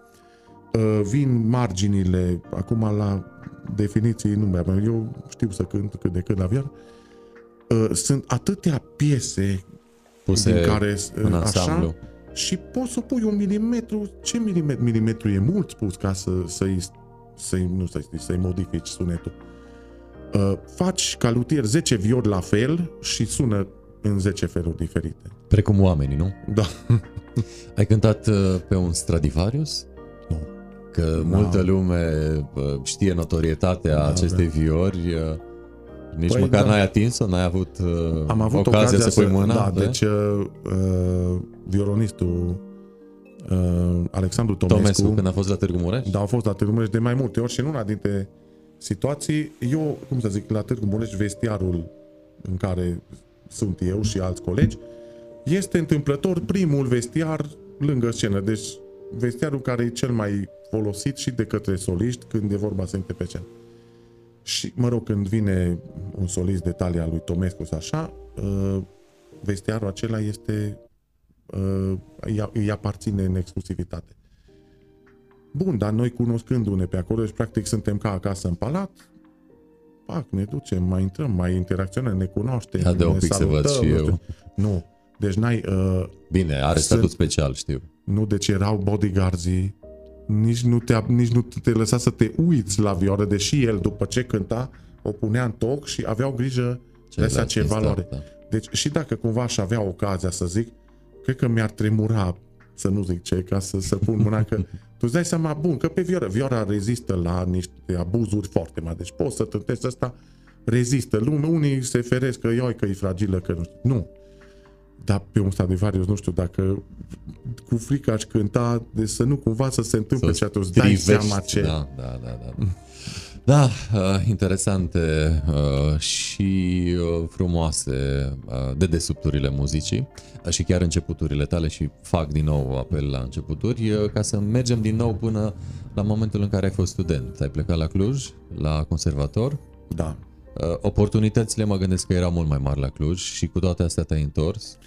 Vin marginile, acum la definiții nu mai eu știu să cânt cât de cât la vioară, Uh, sunt atâtea piese Puse din care în uh, așa și poți să pui un milimetru, ce milimetru, milimetru e mult spus ca să, să-i, să-i, nu să să-i modifici sunetul. Uh, faci ca lutier 10 viori la fel și sună în 10 feluri diferite. Precum oamenii, nu? Da. Ai cântat uh, pe un Stradivarius? Nu. Că da. multă lume știe notorietatea da, acestei da. viori. Nici păi, măcar da. n-ai atins-o? N-ai avut, uh, Am avut ocazia, ocazia să pui mâna? Da, de? deci uh, uh, violonistul uh, Alexandru Tomescu, Tomescu, când a fost la Târgu Mureș? Da, a fost la Târgu Mureș de mai multe ori și în una dintre situații, eu, cum să zic, la Târgu Mureș, vestiarul în care sunt eu și alți colegi, este întâmplător primul vestiar lângă scenă. Deci vestiarul care e cel mai folosit și de către soliști când e vorba să pe scenă. Și, mă rog, când vine un solist de talia lui Tomescu sau așa, uh, vestiarul acela este uh, îi aparține în exclusivitate. Bun, dar noi cunoscându-ne pe acolo, deci practic suntem ca acasă în palat, pac, ne ducem, mai intrăm, mai interacționăm, ne cunoaștem, Ia de un pic să văd și eu. Nu, deci n-ai... Uh, Bine, are statut sunt, special, știu. Nu, deci erau bodyguards nici nu, te, nici nu te lăsa să te uiți la vioară, deși el, după ce cânta, o punea în toc și aveau grijă de așa ce valoare. Da. Deci și dacă cumva aș avea ocazia să zic, cred că mi-ar tremura să nu zic ce, ca să, să pun mâna că tu îți dai seama, bun, că pe Viora, Viora rezistă la niște abuzuri foarte mari, deci poți să tântezi asta, rezistă. Lume, unii se feresc că ioi că e fragilă, că nu știu. Nu. Dar pe un Stradivarius, nu știu, dacă cu frică aș cânta, de să nu cumva să se întâmple și atunci dai seama ce... Da, da, da, da. Da, uh, interesante uh, și uh, frumoase uh, dedesubturile muzicii uh, și chiar începuturile tale și fac din nou apel la începuturi uh, ca să mergem din nou până la momentul în care ai fost student. Ai plecat la Cluj, la conservator. Da. Uh, oportunitățile mă gândesc că erau mult mai mari la Cluj și cu toate astea te-ai întors.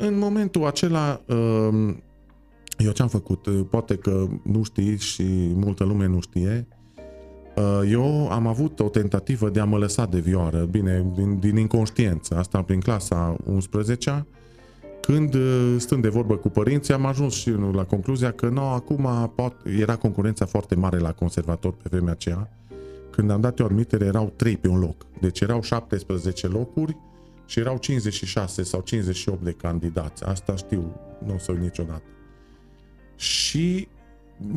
În momentul acela, uh, eu ce-am făcut? Uh, poate că nu știi și multă lume nu știe. Eu am avut o tentativă de a mă lăsa de vioară, bine, din, din inconștiență, asta prin clasa 11 când, stând de vorbă cu părinții, am ajuns și la concluzia că nu, acum pot, era concurența foarte mare la conservator pe vremea aceea când am dat eu admitere, erau 3 pe un loc. Deci erau 17 locuri și erau 56 sau 58 de candidați. Asta știu, nu o să uit niciodată. Și,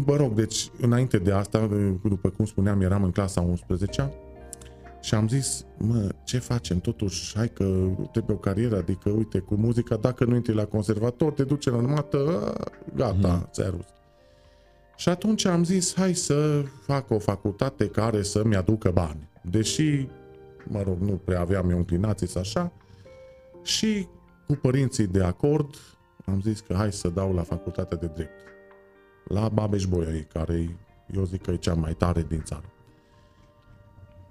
mă rog, deci înainte de asta, după cum spuneam, eram în clasa 11 și am zis, mă, ce facem? Totuși, hai că trebuie o carieră, adică, uite, cu muzica, dacă nu intri la conservator, te duce la numată, gata, mm. ți-ai rus. Și atunci am zis, hai să fac o facultate care să-mi aducă bani. Deși, mă rog, nu prea aveam eu înclinații să așa. Și cu părinții de acord, am zis că hai să dau la facultatea de drept. La babeș bolyai care eu zic că e cea mai tare din țară.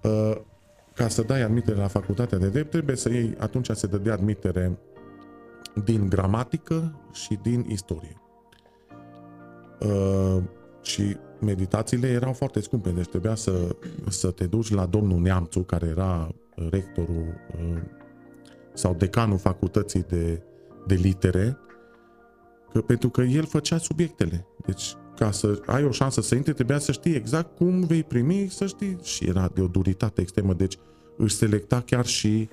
Uh, ca să dai admitere la facultatea de drept, trebuie să iei, atunci se dădea admitere din gramatică și din istorie. Uh, și meditațiile erau foarte scumpe, deci trebuia să, să te duci la domnul Neamțu, care era rectorul uh, sau decanul facultății de, de litere, că, pentru că el făcea subiectele. Deci, ca să ai o șansă să intri, trebuia să știi exact cum vei primi, să știi. Și era de o duritate extremă, deci își selecta chiar și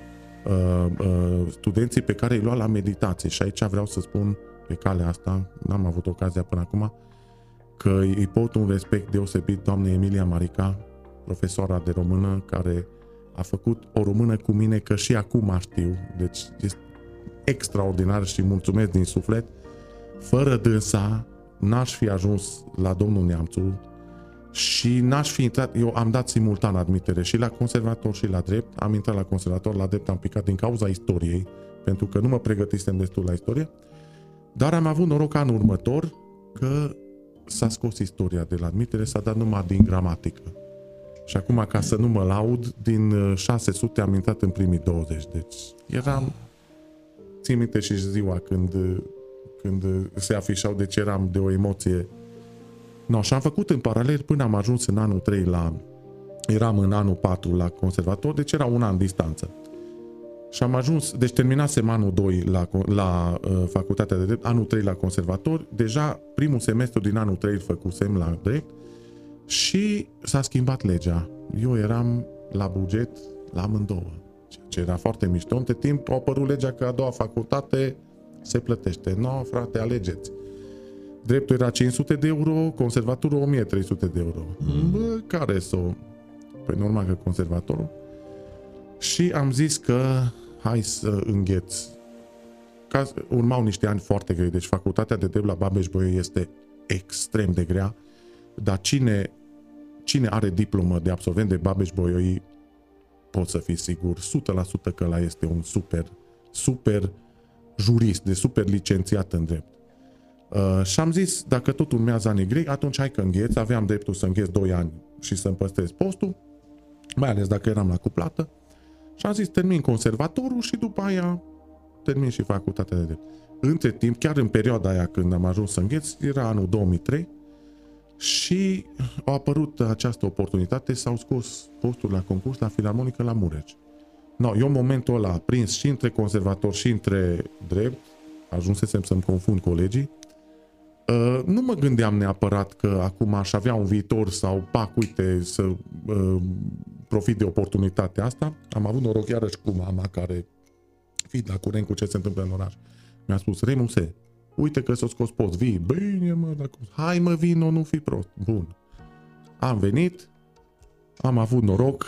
uh, uh, studenții pe care îi lua la meditație. Și aici vreau să spun pe calea asta, n-am avut ocazia până acum, că îi pot un respect deosebit doamnei Emilia Marica, profesoara de română, care a făcut o română cu mine, că și acum știu. Deci este extraordinar și mulțumesc din suflet. Fără dânsa, n-aș fi ajuns la domnul Neamțu și n-aș fi intrat, eu am dat simultan admitere și la conservator și la drept, am intrat la conservator, la drept am picat din cauza istoriei, pentru că nu mă pregătisem destul la istorie, dar am avut noroc anul următor că s-a scos istoria de la admitere, s-a dat numai din gramatică. Și acum, ca să nu mă laud, din 600 uh, am intrat în primii 20. Deci eram... Țin minte și ziua când, când se afișau, deci eram de o emoție. No, și am făcut în paralel până am ajuns în anul 3 la... Eram în anul 4 la conservator, deci era un an distanță. Și am ajuns, deci terminasem anul 2 la, la uh, facultatea de drept, anul 3 la conservator, deja primul semestru din anul 3 îl făcusem la drept și s-a schimbat legea. Eu eram la buget la amândouă, ceea ce era foarte mișto. Între timp a apărut legea că a doua facultate se plătește. Nu, no, frate, alegeți. Dreptul era 500 de euro, conservatorul 1300 de euro. Mm. Bă, care să o... Păi normal că conservatorul. Și am zis că hai să îngheț. Ca, urmau niște ani foarte grei, deci facultatea de drept la babeș bolyai este extrem de grea, dar cine, cine are diplomă de absolvent de babeș bolyai pot să fii sigur 100% că la este un super, super jurist, de super licențiat în drept. Uh, și am zis, dacă tot urmează anii grei, atunci hai că îngheț, aveam dreptul să îngheț 2 ani și să-mi păstrez postul, mai ales dacă eram la cuplată. Și am zis, termin conservatorul și după aia termin și facultatea de drept. Între timp, chiar în perioada aia când am ajuns să îngheț, era anul 2003 și a apărut această oportunitate, s-au scos postul la concurs la Filarmonică la Mureș. No, eu în momentul ăla, prins și între conservator și între drept, ajunsesem să-mi confund colegii, Uh, nu mă gândeam neapărat că acum aș avea un viitor sau, pac, uite, să uh, profit de oportunitatea asta. Am avut noroc iarăși cu mama care, fiind la curent cu ce se întâmplă în oraș, mi-a spus, renunțe, uite că s-a scos post, vii, bine mă, dacă... hai mă vino, nu fi prost, bun. Am venit, am avut noroc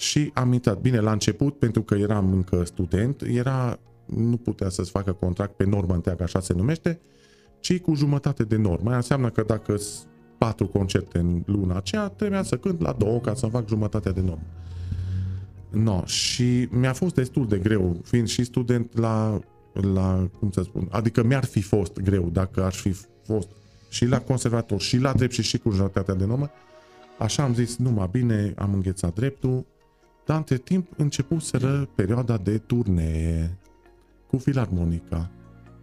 și am intrat. Bine, la început, pentru că eram încă student, era, nu putea să-ți facă contract pe normă întreagă, așa se numește, ci cu jumătate de normă. Aia înseamnă că dacă patru concerte în luna aceea, trebuia să cânt la două ca să fac jumătatea de normă. No, și mi-a fost destul de greu, fiind și student la, la, cum să spun, adică mi-ar fi fost greu dacă aș fi fost și la conservator, și la drept și și cu jumătatea de normă. Așa am zis, numai bine, am înghețat dreptul, dar între timp începuseră perioada de turnee cu filarmonica.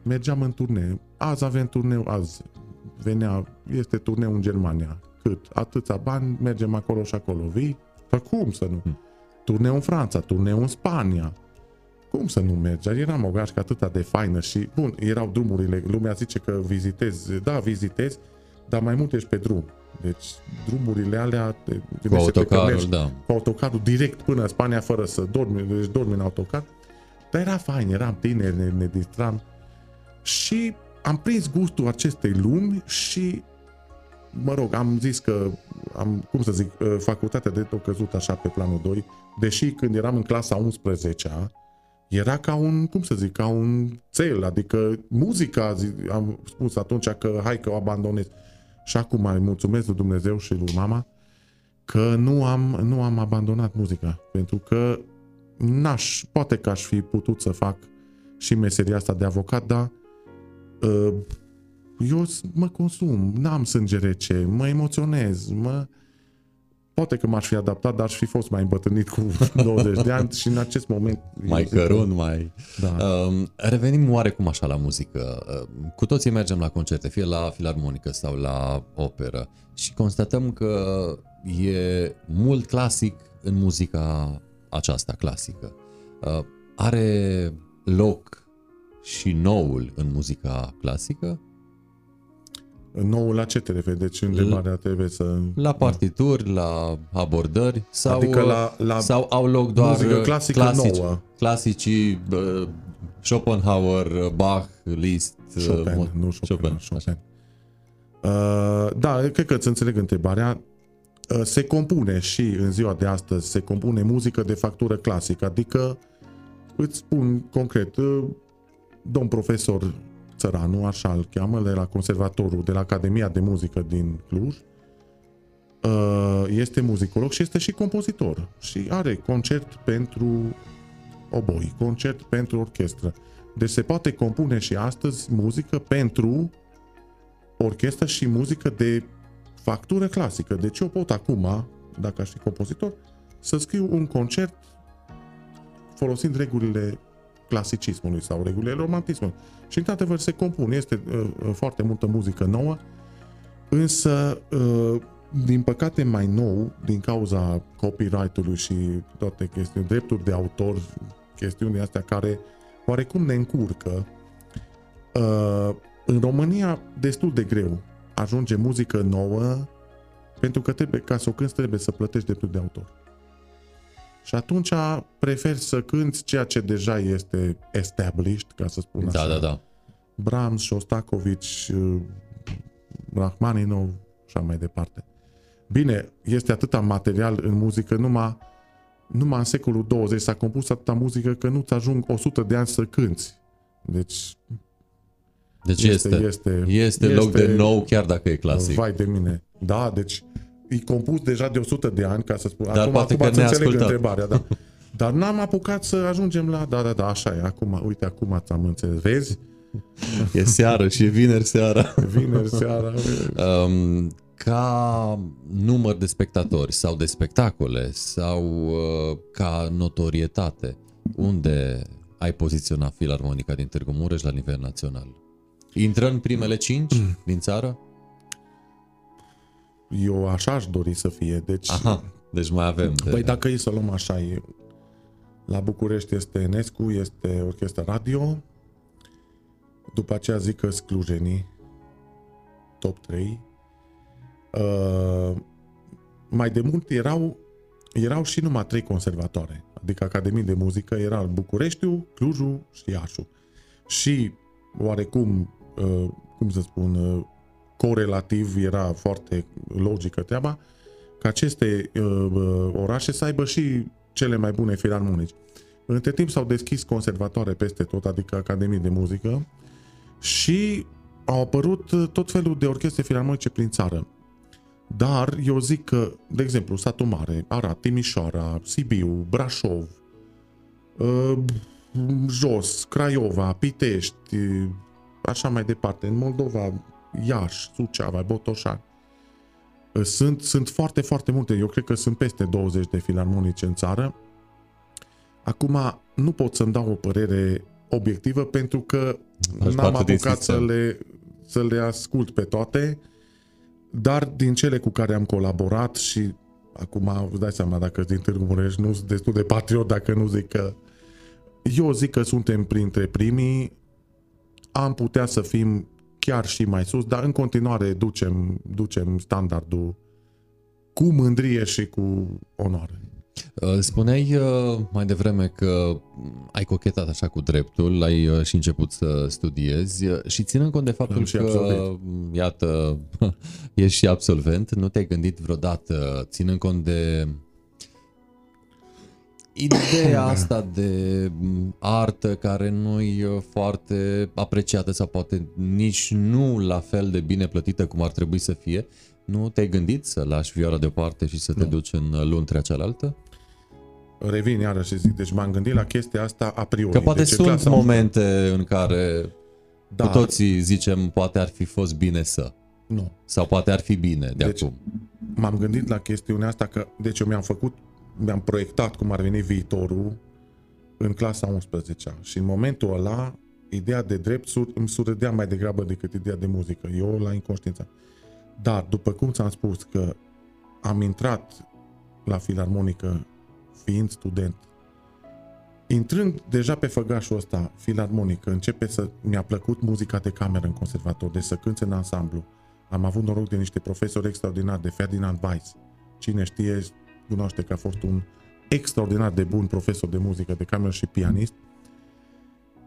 Mergeam în turnee. Azi avem turneu, azi venea, este turneu în Germania. Cât? Atâția bani, mergem acolo și acolo. Vii? Păi cum să nu? Hmm. Turneu în Franța, turneu în Spania. Cum să nu mergi? Eram o gașcă atât de faină și, bun, erau drumurile, lumea zice că vizitezi, da, vizitezi, dar mai mult ești pe drum. Deci drumurile alea... Cu autocarul, da. Cu autocarul direct până în Spania fără să dormi, deci dormi în autocar. Dar era fain, eram tineri, ne, ne distram. Și am prins gustul acestei lumi și mă rog, am zis că am, cum să zic, uh, facultatea de tot căzut așa pe planul 2, deși când eram în clasa 11 era ca un, cum să zic, ca un cel, adică muzica, am spus atunci că hai că o abandonez. Și acum mai mulțumesc lui Dumnezeu și lui mama că nu am, nu am abandonat muzica, pentru că n-aș, poate că aș fi putut să fac și meseria asta de avocat, dar uh, eu mă consum, n-am sânge rece, mă emoționez, mă... Poate că m-aș fi adaptat, dar aș fi fost mai îmbătrânit cu 20 de ani și în acest moment... Mai cărunt, mai... Da. Uh, revenim oarecum așa la muzică. Uh, cu toții mergem la concerte, fie la filarmonică sau la operă și constatăm că e mult clasic în muzica aceasta clasică. Uh, are loc și noul în muzica clasică? Noul la ce te referi? Deci întrebarea trebuie să... La partituri, la abordări sau, adică la, la sau au loc doar muzică clasică clasici, nouă. clasicii uh, Schopenhauer, Bach, Liszt, Chopin, uh, nu Chopin. Chopin. Chopin. Uh, da, cred că îți înțeleg întrebarea. Uh, se compune și în ziua de astăzi, se compune muzică de factură clasică, adică îți spun concret, uh, domn profesor Țăranu, așa îl cheamă, de la conservatorul, de la Academia de Muzică din Cluj, uh, este muzicolog și este și compozitor și are concert pentru oboi, concert pentru orchestră. Deci se poate compune și astăzi muzică pentru orchestră și muzică de factură clasică. Deci eu pot acum, dacă aș fi compozitor, să scriu un concert folosind regulile clasicismului sau regulile romantismului. Și într-adevăr se compune, este uh, uh, foarte multă muzică nouă, însă uh, din păcate mai nou, din cauza copyright-ului și toate chestiuni, drepturi de autor, chestiuni astea care oarecum ne încurcă, uh, în România destul de greu ajunge muzică nouă pentru că trebuie, ca să o cânti trebuie să plătești drepturi de autor. Și atunci prefer să cânti ceea ce deja este established, ca să spun da, așa. Da, da, da. Brahms, Shostakovich, uh, Rachmaninov și așa mai departe. Bine, este atâta material în muzică, numai, numai în secolul 20 s-a compus atâta muzică că nu-ți ajung 100 de ani să cânti. Deci deci este, este, este, este loc de nou chiar dacă e clasic. Vai de mine. Da, deci e compus deja de 100 de ani, ca să spun. Dar acum, poate acum că ne înțeleg întrebarea, da. Dar n-am apucat să ajungem la... Da, da, da, așa e. Acum, uite, acum ți-am înțeles. Vezi? E seară și e vineri seara. Vineri seara. um, ca număr de spectatori sau de spectacole sau uh, ca notorietate, unde ai poziționat Filarmonica din Târgu Mureș la nivel național? Intră în primele cinci mm. din țară? Eu așa aș dori să fie. Deci, Aha, deci mai avem. De... Păi dacă e să luăm așa, e, la București este Enescu, este Orchestra Radio, după aceea zic că Sclujenii, top 3. Uh, mai de mult erau, erau și numai trei conservatoare, adică Academii de Muzică, era Bucureștiul, Clujul și Iașu. Și oarecum, cum să spun, corelativ, era foarte logică treaba, ca aceste orașe să aibă și cele mai bune filarmonici. Între timp s-au deschis conservatoare peste tot, adică academii de muzică, și au apărut tot felul de orchestre filarmonice prin țară. Dar eu zic că, de exemplu, Satul Mare, Arad, Timișoara, Sibiu, Brașov, uh, Jos, Craiova, Pitești, așa mai departe, în Moldova, Iași, Suceava, Botoșani. Uh, sunt, sunt foarte, foarte multe, eu cred că sunt peste 20 de filarmonice în țară. Acum, nu pot să-mi dau o părere obiectivă pentru că Aș n-am apucat să le, să le ascult pe toate. Uh, dar din cele cu care am colaborat și acum vă dai seama dacă din Târgu Mureș nu sunt destul de patriot dacă nu zic că eu zic că suntem printre primii, am putea să fim chiar și mai sus, dar în continuare ducem, ducem standardul cu mândrie și cu onoare. Uh, spuneai uh, mai devreme că ai cochetat așa cu dreptul, ai uh, și început să studiezi și ținând cont de faptul că, absolvent. iată, ești și absolvent, nu te-ai gândit vreodată, ținând cont de ideea asta de mm, artă care nu e foarte apreciată sau poate nici nu la fel de bine plătită cum ar trebui să fie, nu te-ai gândit să lași vioara deoparte și să nu. te duci în luntrea cealaltă? revin iarăși și zic, deci m-am gândit la chestia asta a priori. Că poate deci sunt momente în care Dar, cu toții zicem poate ar fi fost bine să. Nu. Sau poate ar fi bine de deci, acum. M-am gândit la chestiunea asta că, deci eu mi-am făcut, mi-am proiectat cum ar veni viitorul în clasa 11 și în momentul ăla ideea de drept sur, îmi surâdea mai degrabă decât ideea de muzică. Eu la inconștiință. Dar, după cum ți-am spus că am intrat la filarmonică fiind student, intrând deja pe făgașul ăsta filarmonic, începe să mi-a plăcut muzica de cameră în conservator, de să cânte în ansamblu. Am avut noroc de niște profesori extraordinari, de Ferdinand Weiss. Cine știe, cunoaște că a fost un extraordinar de bun profesor de muzică de cameră și pianist.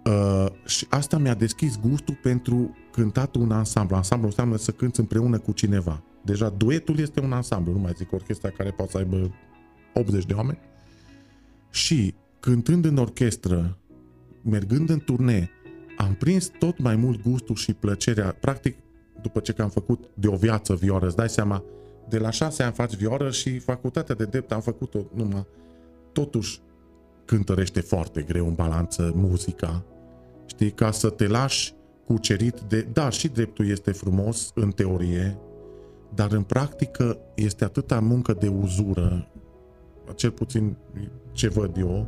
Uh, și asta mi-a deschis gustul pentru cântatul un ansamblu. Ansamblu înseamnă să cânți împreună cu cineva. Deja duetul este un ansamblu, nu mai zic orchestra care poate să aibă 80 de oameni și cântând în orchestră, mergând în turnee, am prins tot mai mult gustul și plăcerea. Practic, după ce că am făcut de o viață vioară, îți dai seama, de la șase ani faci vioară și facultatea de drept am făcut-o numai. Totuși, cântărește foarte greu în balanță muzica. Știi, ca să te lași cucerit de... Da, și dreptul este frumos în teorie, dar în practică este atâta muncă de uzură, cel puțin ce văd eu.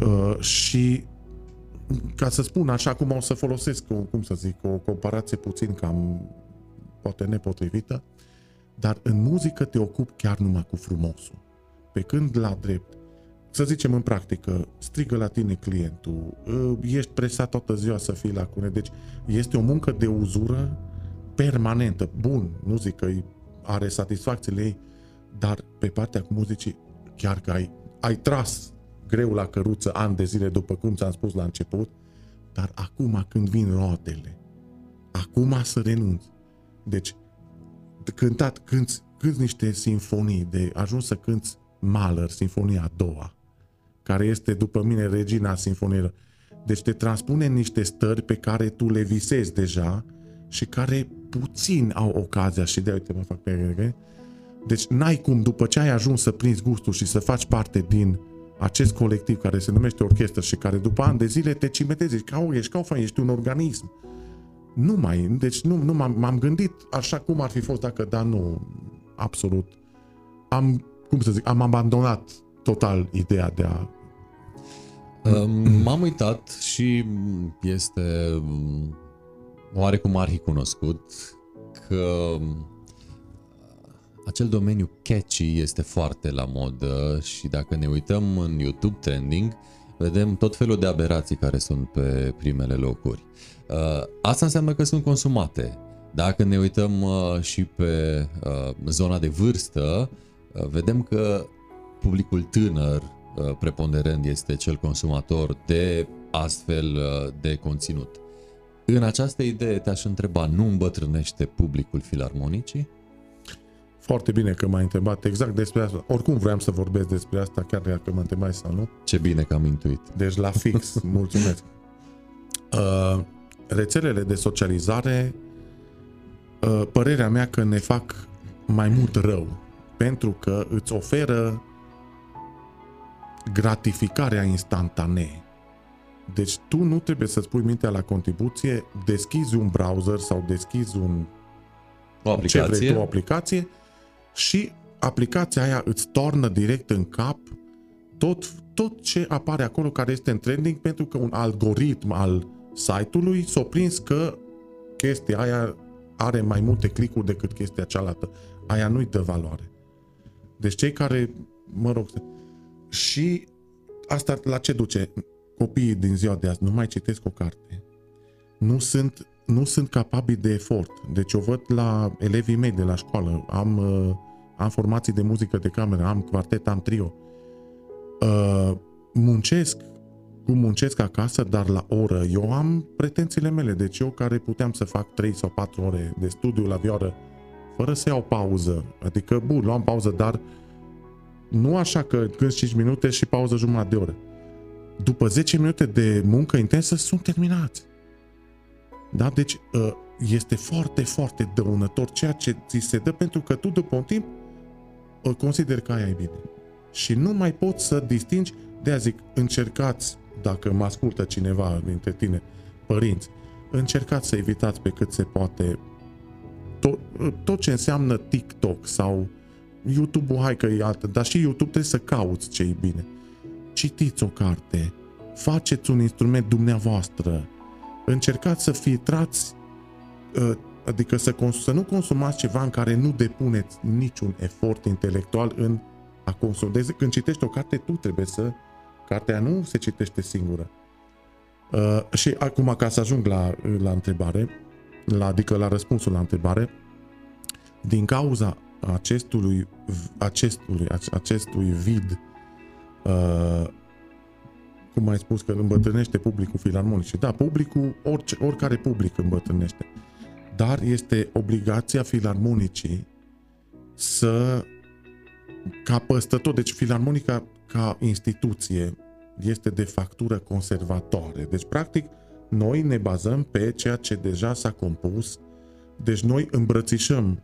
Uh, și ca să spun așa cum o să folosesc, cum să zic, o comparație puțin cam poate nepotrivită, dar în muzică te ocupi chiar numai cu frumosul. Pe când la drept, să zicem în practică, strigă la tine clientul, uh, ești presat toată ziua să fii la cune, deci este o muncă de uzură permanentă. Bun, nu zic că are satisfacțiile ei, dar pe partea cu muzicii, chiar că ai ai tras greu la căruță ani de zile, după cum ți-am spus la început, dar acum când vin rotele, acum să renunți. Deci, cântat, cânți, cânți niște sinfonii, de ajuns să cânți Mahler, sinfonia a doua, care este, după mine, regina sinfoniilor. Deci te transpune în niște stări pe care tu le visezi deja și care puțin au ocazia și de uite mă fac pe deci n-ai cum, după ce ai ajuns să prinzi gustul și să faci parte din acest colectiv care se numește orchestră și care după ani de zile te cimetezi, ca o, ești ca o ești un organism. Nu mai, deci nu, nu m-am, m-am gândit așa cum ar fi fost dacă, da, nu, absolut. Am, cum să zic, am abandonat total ideea de a M-am uitat și este oarecum arhi cunoscut că acel domeniu catchy este foarte la modă și dacă ne uităm în YouTube trending, vedem tot felul de aberații care sunt pe primele locuri. Uh, asta înseamnă că sunt consumate. Dacă ne uităm uh, și pe uh, zona de vârstă, vedem că publicul tânăr preponderent este cel consumator de astfel de conținut. În această idee te-aș întreba, nu îmbătrânește publicul filarmonicii? Foarte bine că m-ai întrebat exact despre asta. Oricum vreau să vorbesc despre asta, chiar dacă mă întrebai sau nu. Ce bine că am intuit. Deci la fix, mulțumesc. Uh, rețelele de socializare, uh, părerea mea că ne fac mai mult rău, pentru că îți oferă gratificarea instantanee. Deci tu nu trebuie să-ți pui mintea la contribuție, deschizi un browser sau deschizi un o aplicație. Ce vrei tu, o aplicație și aplicația aia îți tornă direct în cap tot, tot ce apare acolo care este în trending pentru că un algoritm al site-ului s-a prins că chestia aia are mai multe clicuri decât chestia cealaltă. Aia nu-i dă valoare. Deci cei care, mă rog, și asta la ce duce? Copiii din ziua de azi nu mai citesc o carte. Nu sunt, nu sunt capabili de efort. Deci o văd la elevii mei de la școală. Am, uh, am formații de muzică de cameră, am quartet, am trio. Uh, muncesc cum muncesc acasă, dar la oră. Eu am pretențiile mele, deci eu care puteam să fac 3 sau 4 ore de studiu la vioară, fără să iau pauză. Adică, bun, luam pauză, dar nu așa că când 5 minute și pauză jumătate de oră. După 10 minute de muncă intensă sunt terminați. Da? Deci ă, este foarte, foarte dăunător ceea ce ți se dă pentru că tu după un timp consider că aia e bine. Și nu mai poți să distingi, de a zic, încercați dacă mă ascultă cineva dintre tine, părinți, încercați să evitați pe cât se poate tot, tot ce înseamnă TikTok sau YouTube-ul, hai că e altă, dar și YouTube trebuie să cauți ce e bine. Citiți o carte, faceți un instrument dumneavoastră, încercați să filtrați, ă, adică să, cons- să nu consumați ceva în care nu depuneți niciun efort intelectual în a consuma. Deci când citești o carte, tu trebuie să Cartea nu se citește singură. Uh, și acum, ca să ajung la, la întrebare, la, adică la răspunsul la întrebare, din cauza acestui, acestui, acestui vid, uh, cum ai spus că îmbătrânește publicul filarmonic. Și da, publicul, orice, oricare public îmbătrânește. Dar este obligația filarmonicii să ca păstător, deci filarmonica ca instituție este de factură conservatoare. Deci, practic, noi ne bazăm pe ceea ce deja s-a compus, deci noi îmbrățișăm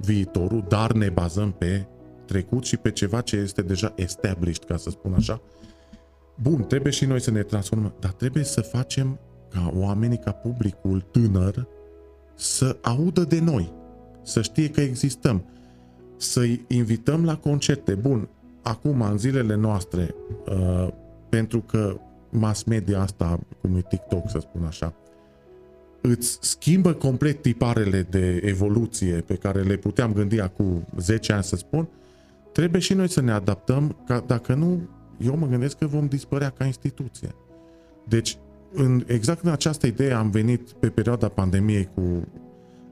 viitorul, dar ne bazăm pe trecut și pe ceva ce este deja established, ca să spun așa. Bun, trebuie și noi să ne transformăm, dar trebuie să facem ca oamenii, ca publicul tânăr, să audă de noi, să știe că existăm, să-i invităm la concerte. Bun, acum, în zilele noastre, uh, pentru că mass media asta, cum e TikTok, să spun așa, îți schimbă complet tiparele de evoluție pe care le puteam gândi acum 10 ani, să spun, trebuie și noi să ne adaptăm, ca dacă nu, eu mă gândesc că vom dispărea ca instituție. Deci, în, exact în această idee am venit pe perioada pandemiei cu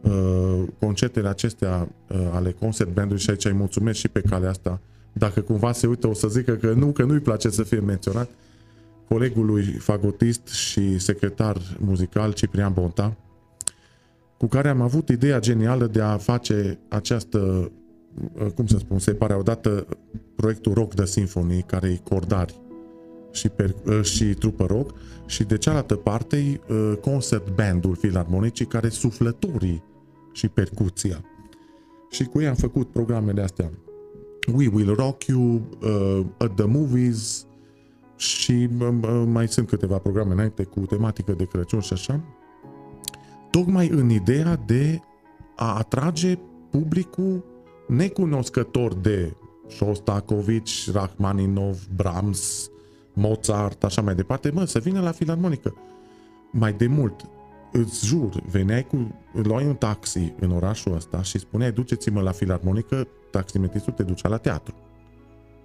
uh, concertele acestea uh, ale concert bandului și aici îi mulțumesc și pe calea asta dacă cumva se uită, o să zică că nu, că nu-i place să fie menționat, colegului fagotist și secretar muzical Ciprian Bonta, cu care am avut ideea genială de a face această, cum să spun, separe odată proiectul Rock the Symphony, care e cordari și, per, și trupă rock, și de cealaltă parte concert bandul filarmonicii, care suflătorii și percuția. Și cu ei am făcut programele astea We Will Rock You, uh, At The Movies și uh, mai sunt câteva programe înainte cu tematică de Crăciun și așa. Tocmai în ideea de a atrage publicul necunoscător de Shostakovich, Rachmaninov, Brahms, Mozart, așa mai departe, mă, să vină la filarmonică. Mai de mult, îți jur, veneai cu, luai un taxi în orașul ăsta și spuneai, duceți-mă la filarmonică, taximetristul te ducea la teatru.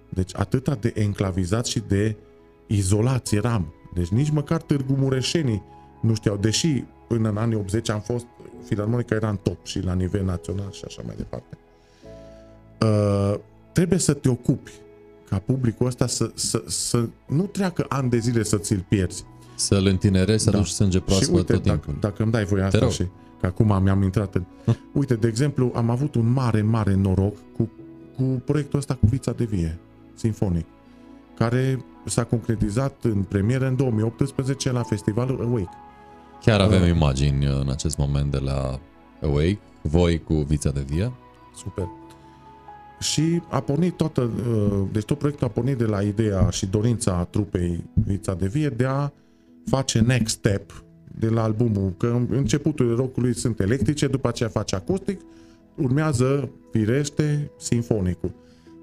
Deci atâta de enclavizat și de izolați eram. Deci nici măcar Târgu Mureșenii nu știau, deși până în anii 80 am fost, filarmonica era în top și la nivel național și așa mai departe. Uh, trebuie să te ocupi ca publicul ăsta să, să, să nu treacă ani de zile să ți-l pierzi. Să-l întinerezi, să da. aduci sânge proaspăt și uite, tot dacă, timpul. dacă îmi dai voie asta și că acum mi-am intrat în... Uite, de exemplu, am avut un mare, mare noroc cu, cu proiectul ăsta cu Vița de Vie, sinfonic, care s-a concretizat în premieră în 2018 la festivalul Awake. Chiar avem uh, imagini în acest moment de la Awake, voi cu Vița de Vie. Super. Și a pornit toată, uh, deci tot proiectul a pornit de la ideea și dorința trupei Vița de Vie de a face next step de la albumul, că începutul rockului sunt electrice, după aceea face acustic, urmează, firește, sinfonicul.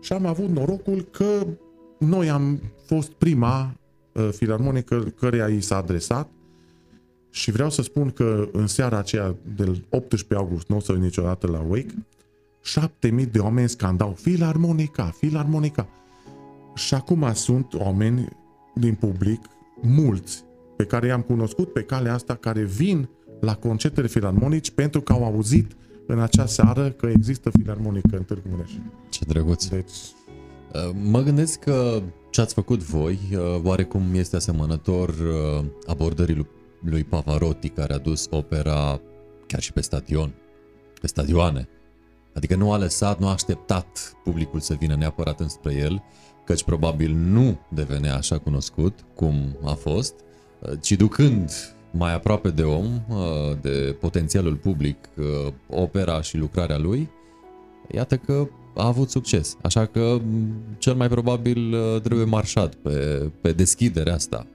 Și am avut norocul că noi am fost prima uh, filarmonică căreia i s-a adresat și vreau să spun că în seara aceea del 18 august, nu o să niciodată la Wake, 7000 de oameni scandau filarmonica, filarmonica. Și acum sunt oameni din public, mulți, pe care i-am cunoscut pe calea asta, care vin la concertele filarmonici pentru că au auzit în acea seară că există filarmonică în Târgu Mureș. Ce drăguț! Deci... Uh, mă gândesc că ce ați făcut voi, uh, oarecum este asemănător uh, abordării lui Pavarotti, care a dus opera chiar și pe stadion, pe stadioane. Adică nu a lăsat, nu a așteptat publicul să vină neapărat înspre el, căci probabil nu devenea așa cunoscut cum a fost, ci ducând mai aproape de om, de potențialul public, opera și lucrarea lui, iată că a avut succes. Așa că cel mai probabil trebuie marșat pe, pe deschiderea asta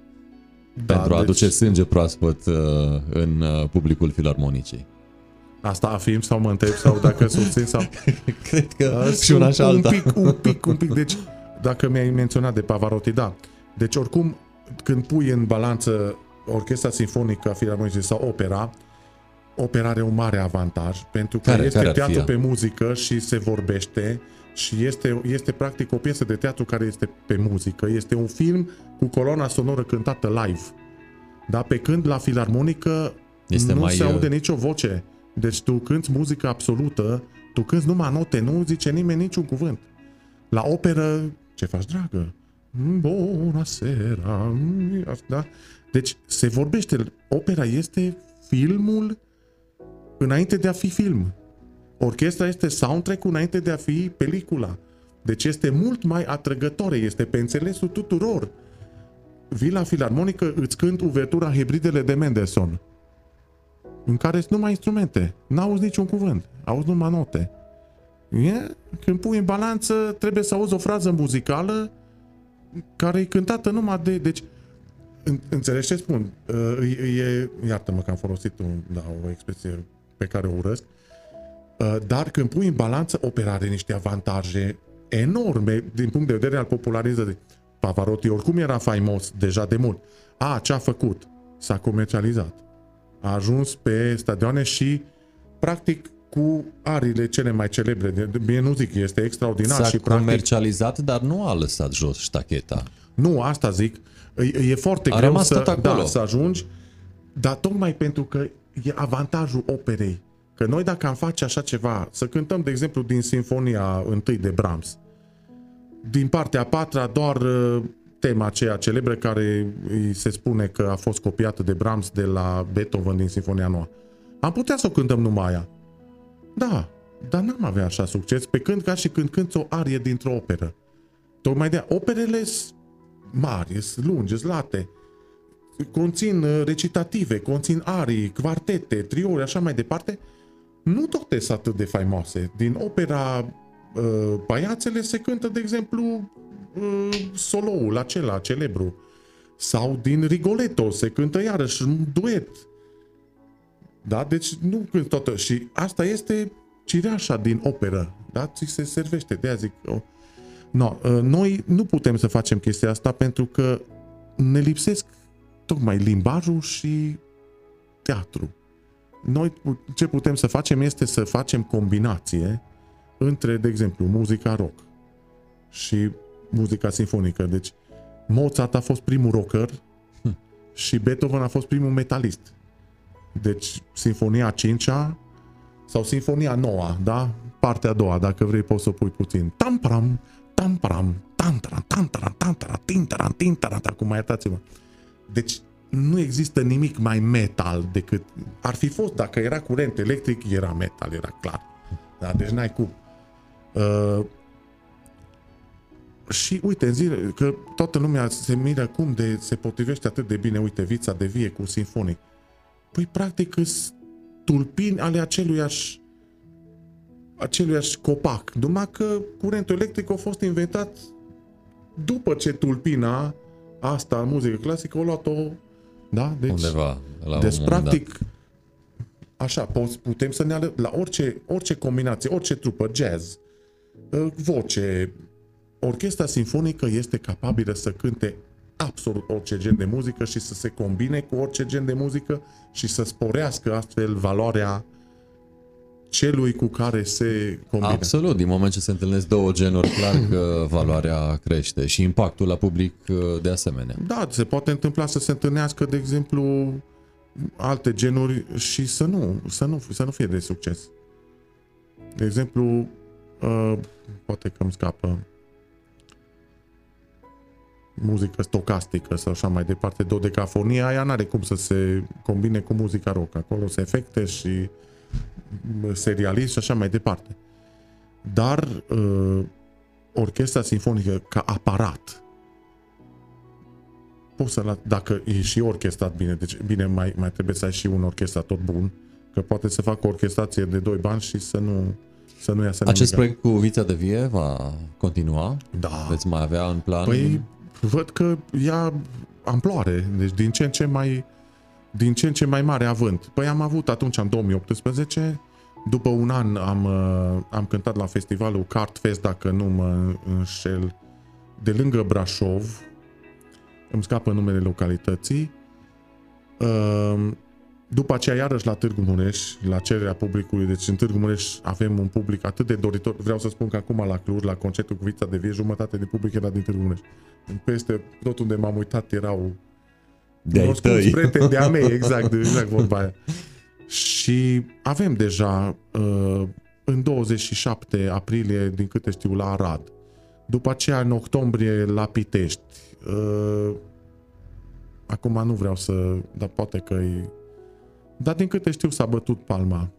da, pentru a deci... aduce sânge proaspăt în publicul filarmonicii. Asta afirm sau mă întreb sau dacă susțin sau... Cred că uh, și una și alta. Un pic, un pic, un pic. Deci, dacă mi-ai menționat de Pavarotti, da. Deci, oricum, când pui în balanță orchestra sinfonică a Filarmonicii sau opera, opera are un mare avantaj, pentru că care, este care teatru pe muzică și se vorbește și este, este practic o piesă de teatru care este pe muzică. Este un film cu coloana sonoră cântată live. Da? Pe când la filarmonică este nu mai, se aude uh, nicio voce. Deci tu cânti muzică absolută, tu cânti numai note, nu zice nimeni niciun cuvânt. La operă, ce faci, dragă? Bună seara! Da? Deci se vorbește, opera este filmul înainte de a fi film. Orchestra este soundtrack înainte de a fi pelicula. Deci este mult mai atrăgătoare, este pe înțelesul tuturor. Vii la filarmonică, îți cânt uvertura Hebridele de Mendelssohn în care sunt numai instrumente. N-auzi niciun cuvânt, auzi numai note. E? Când pui în balanță, trebuie să auzi o frază muzicală care e cântată numai de... Deci, înțelegi ce spun? E, iartă-mă că am folosit un, da, o expresie pe care o urăsc, dar când pui în balanță, opera are niște avantaje enorme din punct de vedere al popularizării. Pavarotti oricum era faimos deja de mult. A, ce a făcut? S-a comercializat a ajuns pe stadioane și practic cu arile cele mai celebre. Bine nu zic, este extraordinar. S-a și comercializat, practic, dar nu a lăsat jos ștacheta. Nu, asta zic. E, e foarte a greu să, da, să ajungi, dar tocmai pentru că e avantajul operei. Că noi dacă am face așa ceva, să cântăm, de exemplu, din Sinfonia întâi de Brahms, din partea a patra doar tema aceea celebră care îi se spune că a fost copiată de Brahms de la Beethoven din Sinfonia Noua. Am putea să o cântăm numai aia. Da, dar n-am avea așa succes pe când ca și când cânti o arie dintr-o operă. Tocmai de operele mari, lungi, late, conțin uh, recitative, conțin arii, quartete, triouri, așa mai departe, nu toate sunt atât de faimoase. Din opera uh, Paiațele se cântă, de exemplu, uh, soloul acela celebru. Sau din Rigoletto se cântă iarăși un duet. Da? Deci nu cânt toată. Și asta este cireașa din operă. Da? Ți se servește. De-aia zic... Oh. No, uh, noi nu putem să facem chestia asta pentru că ne lipsesc tocmai limbajul și teatru. Noi ce putem să facem este să facem combinație între, de exemplu, muzica rock și muzica sinfonică. Deci Mozart a fost primul rocker hm. și Beethoven a fost primul metalist. Deci Sinfonia 5 sau Sinfonia 9, da? Partea a doua, dacă vrei poți să o pui puțin. Tampram, tampram, tantaram, tantaram, tantaram, tintaram, tintaram, acum mai iertați-mă. Deci nu există nimic mai metal decât... Ar fi fost, dacă era curent electric, era metal, era clar. Da, deci n-ai cum. Uh, și uite, în zile, că toată lumea se miră cum de se potrivește atât de bine, uite, vița de vie cu sinfonic. Păi, practic, sunt tulpini ale aceluiași aceluiași copac. Numai că curentul electric a fost inventat după ce tulpina asta, muzică clasică, o luat-o da? Deci, Undeva la deci un practic, dat. așa, putem să ne ale- la orice, orice combinație, orice trupă, jazz, ă, voce, orchestra sinfonică este capabilă să cânte absolut orice gen de muzică și să se combine cu orice gen de muzică și să sporească astfel valoarea celui cu care se combină. Absolut, din moment ce se întâlnesc două genuri, clar că valoarea crește și impactul la public uh, de asemenea. Da, se poate întâmpla să se întâlnească, de exemplu, alte genuri și să nu, să nu, să nu fie de succes. De exemplu, uh, poate că îmi scapă muzică stocastică sau așa mai departe, dodecafonia aia n-are cum să se combine cu muzica rock. Acolo se efecte și serialist și așa mai departe. Dar uh, orchestra sinfonică ca aparat poți să dacă e și orchestrat bine, deci bine mai, mai trebuie să ai și un orchestrat tot bun, că poate să facă o orchestrație de doi bani și să nu să nu iasă Acest nimic. proiect cu Vița de Vie va continua? Da. Veți mai avea în plan? Păi văd că ia amploare, deci din ce în ce mai din ce în ce mai mare avânt. Păi am avut atunci, în 2018, după un an am, uh, am cântat la festivalul Cart Fest, dacă nu mă înșel, de lângă Brașov, îmi scapă numele localității. Uh, după aceea, iarăși la Târgu Mureș, la cererea publicului, deci în Târgu Mureș avem un public atât de doritor. Vreau să spun că acum la Cluj, la concertul cu Vița de Vieș, jumătate din public era din Târgu Mureș. Peste tot unde m-am uitat erau de ai tăi. prieteni de-a mei, exact, exact vorba aia. Și avem deja uh, în 27 aprilie, din câte știu, la Arad. După aceea, în octombrie, la Pitești. Uh, acum nu vreau să... Dar poate că e... Dar din câte știu, s-a bătut palma.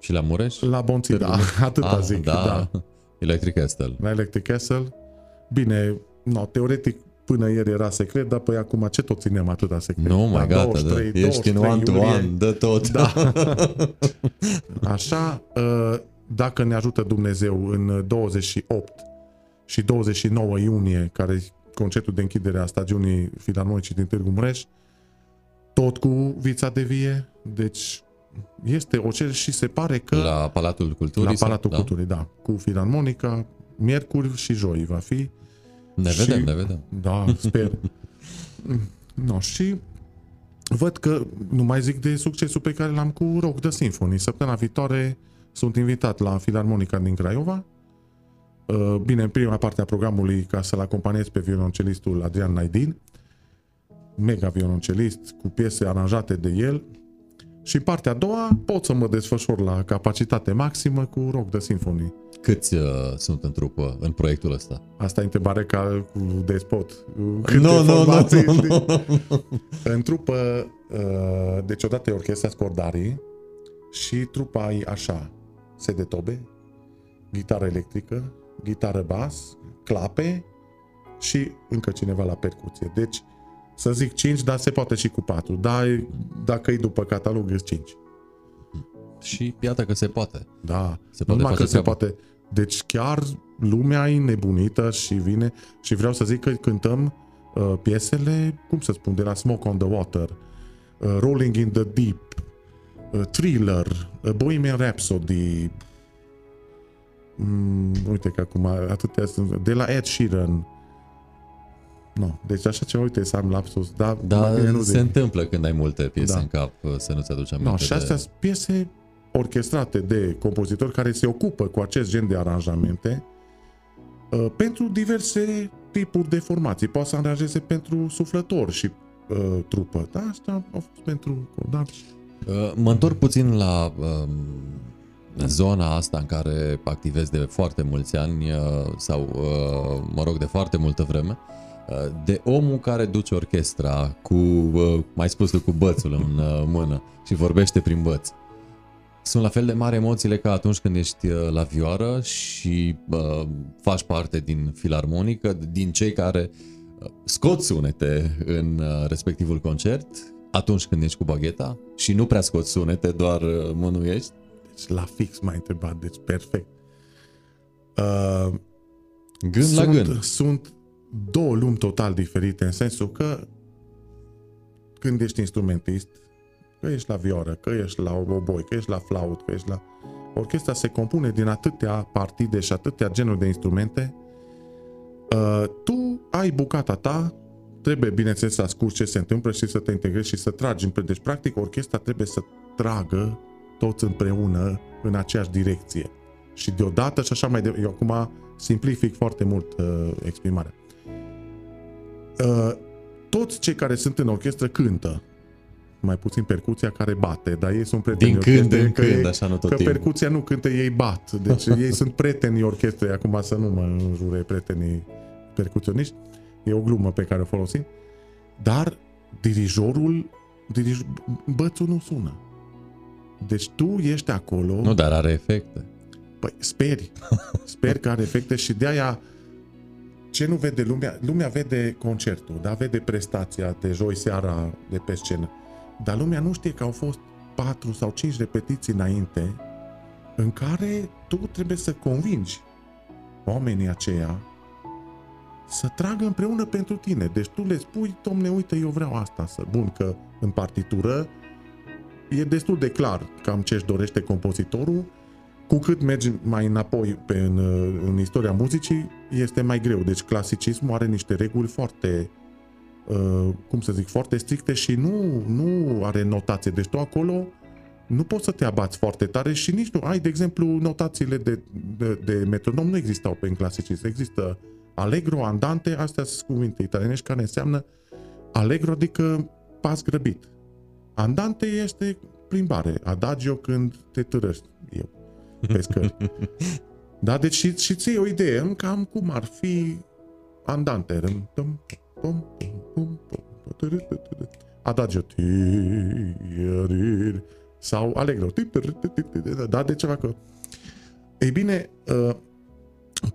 Și la Mureș? La Bonții, da. Atâta ah, zic, da. da. Electric Castle. La Electric Castle. Bine, no, teoretic până ieri era secret, dar păi acum ce tot ținem atâta secret? Nu, mai gata, 23, da. ești în one-to-one, dă tot. Da. Așa, uh, dacă ne ajută Dumnezeu în 28 și 29 iunie, care e concertul de închidere a stagiunii Filarmonicii din Târgu Mureș, tot cu Vița de Vie, deci este o cer și se pare că... La Palatul Culturii? La Palatul sau? Da. Culturii, da. da. Cu Filarmonica, miercuri și joi va fi. Ne vedem, și, ne vedem. Da, sper. no, și văd că nu mai zic de succesul pe care l-am cu Rock the Symphony. Săptămâna viitoare sunt invitat la Filarmonica din Craiova. Uh, bine, în prima parte a programului ca să-l acompaniez pe violoncelistul Adrian Naidin, mega violoncelist, cu piese aranjate de el. Și partea a doua pot să mă desfășor la capacitate maximă cu Rock the Symphony. Câți uh, sunt în trupă în proiectul ăsta? Asta e întrebare ca cu despot. Câte no, no, no, no, no. În trupă, uh, deci odată e orchestra Scordarii și trupa e așa, sede tobe, gitară electrică, gitară bas, clape și încă cineva la percuție. Deci, să zic 5, dar se poate și cu 4. Dar dacă e după catalog, e 5. Și iată că se poate. Da, se poate numai că se poate deci chiar lumea e nebunită și vine și vreau să zic că cântăm uh, piesele, cum să spun, de la Smoke on the Water, uh, Rolling in the Deep, uh, Thriller, uh, Bohemian Rhapsody, mm, uite că acum atâtea sunt, de la Ed Sheeran, No, deci așa ceva, uite, să am lapsus, da, da nu se zic. întâmplă când ai multe piese da. în cap, uh, să nu-ți aduci aminte. No, și astea de... piese orchestrate de compozitori care se ocupă cu acest gen de aranjamente uh, pentru diverse tipuri de formații. Poate să aranjeze pentru suflător și uh, trupă. Da, asta a fost pentru cordaci. Uh, mă întorc puțin la uh, zona asta în care activez de foarte mulți ani uh, sau, uh, mă rog, de foarte multă vreme. De omul care duce orchestra cu, mai spus tu, cu bățul în mână și vorbește prin băț. Sunt la fel de mari emoțiile ca atunci când ești la vioară și uh, faci parte din filarmonică, din cei care scot sunete în respectivul concert atunci când ești cu bagheta și nu prea scoți sunete, doar mânuiești? Deci la fix m-ai întrebat, deci perfect. Uh, gând sunt, la gând. Sunt două lumi total diferite în sensul că când ești instrumentist, că ești la vioră, că ești la oboi, că ești la flaut, că ești la... Orchestra se compune din atâtea partide și atâtea genuri de instrumente. Uh, tu ai bucata ta, trebuie bineînțeles să asculti ce se întâmplă și să te integrezi și să tragi. Deci practic orchestra trebuie să tragă toți împreună în aceeași direcție. Și deodată și așa mai de... Eu acum simplific foarte mult uh, exprimarea. Uh, toți cei care sunt în orchestră cântă. Mai puțin percuția care bate, dar ei sunt prieteni Din când în când, ei, așa nu tot Că timpul. percuția nu cântă, ei bat. Deci ei sunt prietenii orchestrei, acum să nu mă înjure prietenii percuționiști. E o glumă pe care o folosim. Dar dirijorul, dirij, bățul nu sună. Deci tu ești acolo... Nu, dar are efecte. Păi speri. Sper că are efecte și de aia ce nu vede lumea? Lumea vede concertul, da? Vede prestația de joi seara de pe scenă. Dar lumea nu știe că au fost patru sau cinci repetiții înainte în care tu trebuie să convingi oamenii aceia să tragă împreună pentru tine. Deci tu le spui, domne, uite, eu vreau asta. Să... Bun, că în partitură e destul de clar cam ce își dorește compozitorul, cu cât mergi mai înapoi pe, în, în istoria muzicii, este mai greu. Deci clasicismul are niște reguli foarte, uh, cum să zic, foarte stricte și nu, nu are notație. Deci tu acolo nu poți să te abați foarte tare și nici nu ai, de exemplu, notațiile de, de, de metronom nu existau pe în clasicism. Există allegro, andante, astea sunt cuvinte italienești care înseamnă allegro, adică pas grăbit. Andante este plimbare, adagio când te târăști eu pe scări. da, deci și, și ții o idee, cam cum ar fi andante. Adagio. Sau allegro. Da, de ceva că... Ei bine,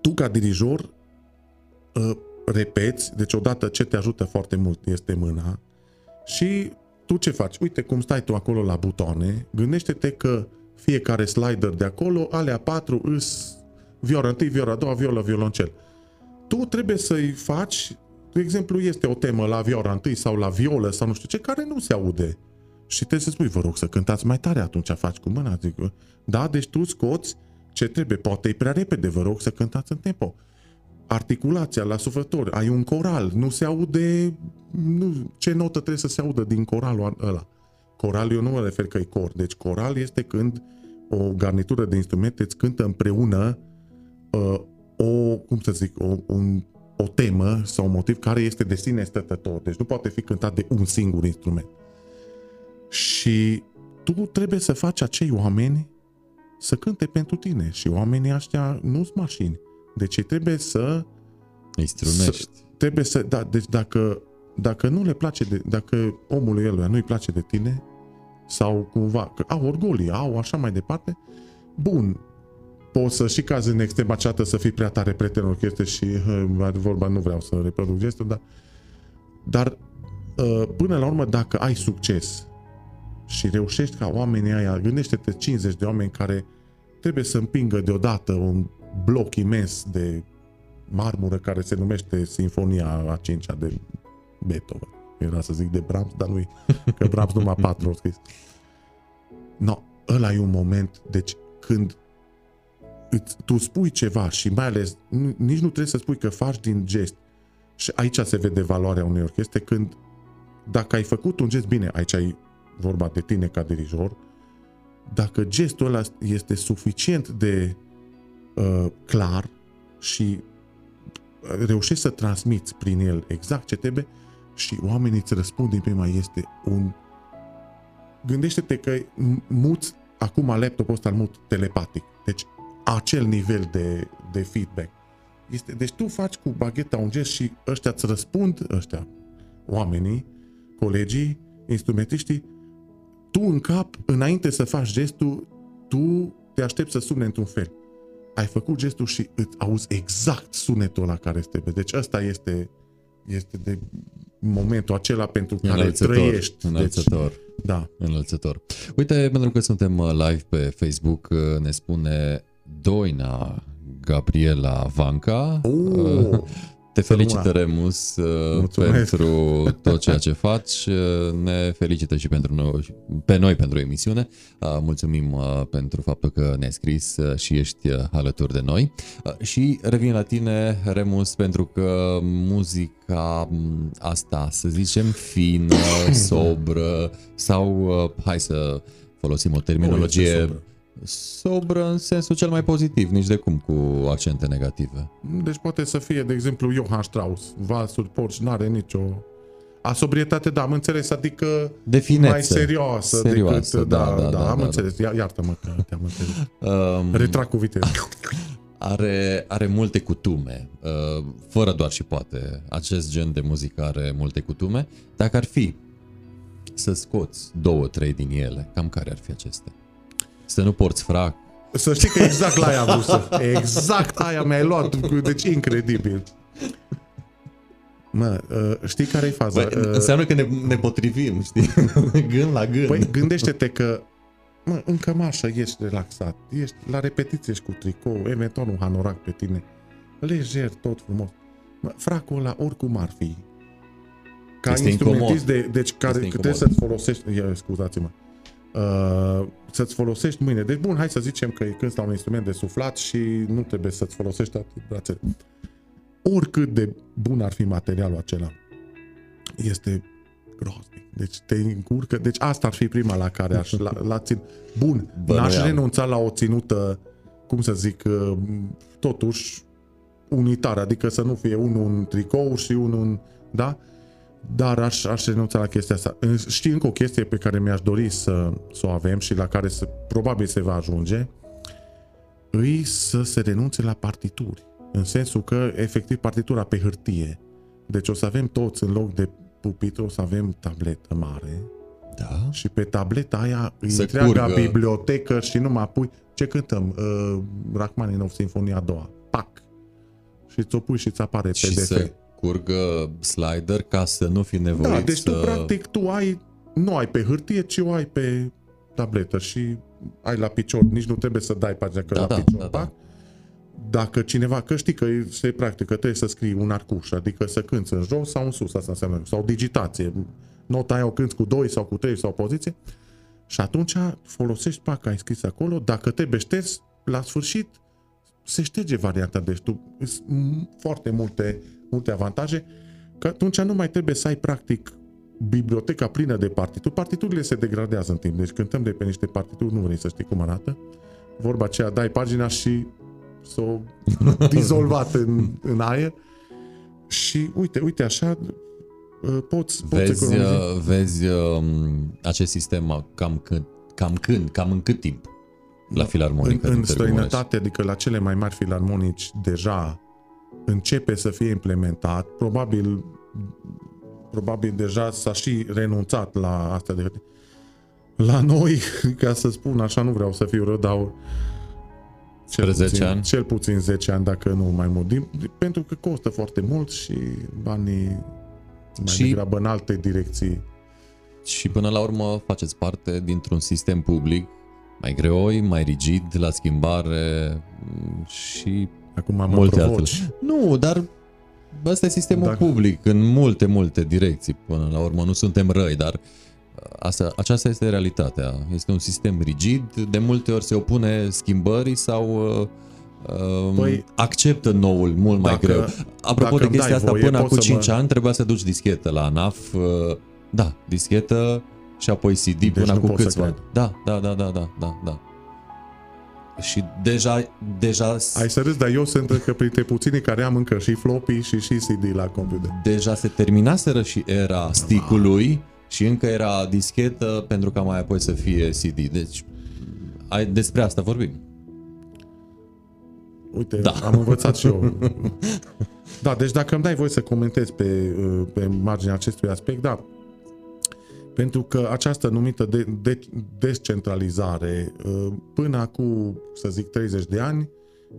tu ca dirijor repeți, deci odată ce te ajută foarte mult este mâna și tu ce faci? Uite cum stai tu acolo la butoane, gândește-te că fiecare slider de acolo, alea patru îs viola întâi, viola a doua, viola, violoncel. Tu trebuie să-i faci, de exemplu, este o temă la viola întâi sau la violă sau nu știu ce, care nu se aude. Și trebuie să spui, vă rog să cântați mai tare atunci, faci cu mâna. Zic, da, deci tu scoți ce trebuie, poate e prea repede, vă rog să cântați în tempo. Articulația la suflători, ai un coral, nu se aude, nu, ce notă trebuie să se audă din coralul ăla. Coral eu nu mă refer că e cor, deci coral este când o garnitură de instrumente îți cântă împreună uh, o, cum să zic, o, un, o temă sau un motiv care este de sine stătător. Deci nu poate fi cântat de un singur instrument. Și tu trebuie să faci acei oameni să cânte pentru tine. Și oamenii ăștia nu sunt mașini. Deci trebuie să... Instrumești. Să, trebuie să... Da, deci dacă, dacă nu le place de... Dacă omului eluia nu-i place de tine, sau cumva, că au orgolii, au așa mai departe, bun, poți să și cazi în extrema ceată să fii prea tare prieten orchestre și vorba nu vreau să reproduc gestul, dar, dar ă, până la urmă dacă ai succes și reușești ca oamenii aia, gândește-te 50 de oameni care trebuie să împingă deodată un bloc imens de marmură care se numește Sinfonia a 5 de Beethoven. Era să zic de Brahms, dar nu că Brahms numai patru au scris. No, ăla e un moment, deci când îți, tu spui ceva și mai ales nici nu trebuie să spui că faci din gest și aici se vede valoarea unei orchestre când dacă ai făcut un gest bine, aici ai vorba de tine ca dirijor, dacă gestul ăla este suficient de uh, clar și reușești să transmiți prin el exact ce trebuie, și oamenii îți răspund din prima, este un... Gândește-te că muți acum laptopul ăsta mut telepatic. Deci acel nivel de, de feedback. Este, deci tu faci cu bagheta un gest și ăștia îți răspund, ăștia, oamenii, colegii, instrumentiștii, tu în cap, înainte să faci gestul, tu te aștepți să sune într-un fel. Ai făcut gestul și îți auzi exact sunetul la care este. Deci ăsta este, este de momentul acela pentru care înălțător, trăiești. Înălțător. Deci, da. Înălțător. Uite, pentru că suntem uh, live pe Facebook, uh, ne spune Doina Gabriela Vanca. Oh. Te felicită, Remus, uh, Mulțumesc. pentru tot ceea ce faci. Uh, ne felicită și pentru noi, pe noi pentru emisiune. Uh, mulțumim pentru faptul că ne-ai scris și ești alături de noi. Și revin la tine, Remus, pentru că muzica asta, să zicem, fină, sobră sau, hai să folosim o terminologie sobră în sensul cel mai pozitiv, nici de cum cu accente negative. Deci poate să fie, de exemplu, Johann Strauss, valsuri, porci, n-are nicio... A sobrietate, da, am înțeles, adică Definețe. mai serioasă, serioasă decât... Da, da, da, da, da am da, înțeles, da. iartă-mă că te-am înțeles. Um, Retrag cu viteză. Are, are multe cutume, uh, fără doar și poate. Acest gen de muzică are multe cutume. Dacă ar fi să scoți două, trei din ele, cam care ar fi acestea? Să nu porți frac. Să știi că exact la aia am vrut să... Exact aia mi-ai luat. Deci incredibil. Mă, uh, știi care e faza? Băi, uh, înseamnă că ne, ne potrivim, știi? gând la gând. Păi gândește-te că mă, în cămașă ești relaxat, ești la repetiție ești cu tricou, eventual un hanorac pe tine, lejer, tot frumos. Mă, fracul ăla oricum ar fi. Ca este instrumentist, de, deci care trebuie să-ți folosești, ia, scuzați-mă, uh, să-ți folosești mâine. Deci, bun, hai să zicem că când la un instrument de suflat și nu trebuie să-ți folosești toate brațele. Oricât de bun ar fi materialul acela, este groaznic. Deci te încurcă. Deci asta ar fi prima la care aș la, la țin. Bun, Bă, n-aș renunța la o ținută, cum să zic, uh, totuși unitară, adică să nu fie unul un tricou și unul un, da? Dar aș, aș renunța la chestia asta. Știi încă o chestie pe care mi-aș dori să, să o avem și la care să, probabil se va ajunge, îi să se renunțe la partituri. În sensul că, efectiv, partitura pe hârtie. Deci o să avem toți, în loc de pupitru, o să avem tabletă mare. Da. Și pe tableta aia îi întreaga curgă. bibliotecă și nu mai pui... Ce cântăm? Uh, Rachmaninov, Sinfonia a doua. Pac! Și ți-o pui și ți apare și PDF. Să curgă slider ca să nu fi nevoit Da, deci să... tu practic tu ai, nu ai pe hârtie, ci o ai pe tabletă și ai la picior, nici nu trebuie să dai pagina că da, la da, picior, da, da. Dacă cineva, că știi că se practică, trebuie să scrii un arcuș, adică să cânți în jos sau în sus, asta înseamnă, sau digitație. Nota aia o cânti cu 2 sau cu 3 sau poziție și atunci folosești paca ai scris acolo, dacă trebuie șters, la sfârșit se șterge varianta, deci tu foarte multe multe avantaje, că atunci nu mai trebuie să ai practic biblioteca plină de partituri. Partiturile se degradează în timp, deci cântăm de pe niște partituri, nu vrei să știi cum arată. Vorba aceea, dai pagina și s-o dizolvat în, în aer. Și uite, uite așa, uh, poți, poți vezi, uh, vezi um, acest sistem cam când, cam când, cam în cât timp la da. filarmonică? În, în străinătate, adică la cele mai mari filarmonici deja începe să fie implementat, probabil, probabil deja s-a și renunțat la asta de la noi, ca să spun așa, nu vreau să fiu rău, dar cel 10 puțin, ani? cel puțin 10 ani, dacă nu mai mult, din, pentru că costă foarte mult și banii mai și, degrabă în alte direcții. Și până la urmă faceți parte dintr-un sistem public mai greoi, mai rigid, la schimbare și Acum mă multe altele. Nu, dar ăsta e sistemul Dacă... public în multe, multe direcții până la urmă. Nu suntem răi, dar asta, aceasta este realitatea. Este un sistem rigid, de multe ori se opune schimbării sau uh, păi, acceptă noul mult mai dacă, greu. Apropo de chestia asta, voie, până acum 5 mă... ani trebuia să duci dischetă la ANAF. Uh, da, dischetă și apoi CD deci până cu câțiva. Da, da, da, da, da, da, da. Și deja, deja... Ai să râzi, dar eu sunt încă printre puținii care am încă și floppy și și CD la computer. Deja se terminaseră și era stick-ului și încă era dischetă pentru ca mai apoi să fie CD. Deci ai, despre asta vorbim. uite, da. am învățat și eu. Da, deci dacă îmi dai voi să comentez pe, uh, pe marginea acestui aspect, da, pentru că această numită de, de, descentralizare, uh, până acum, să zic, 30 de ani,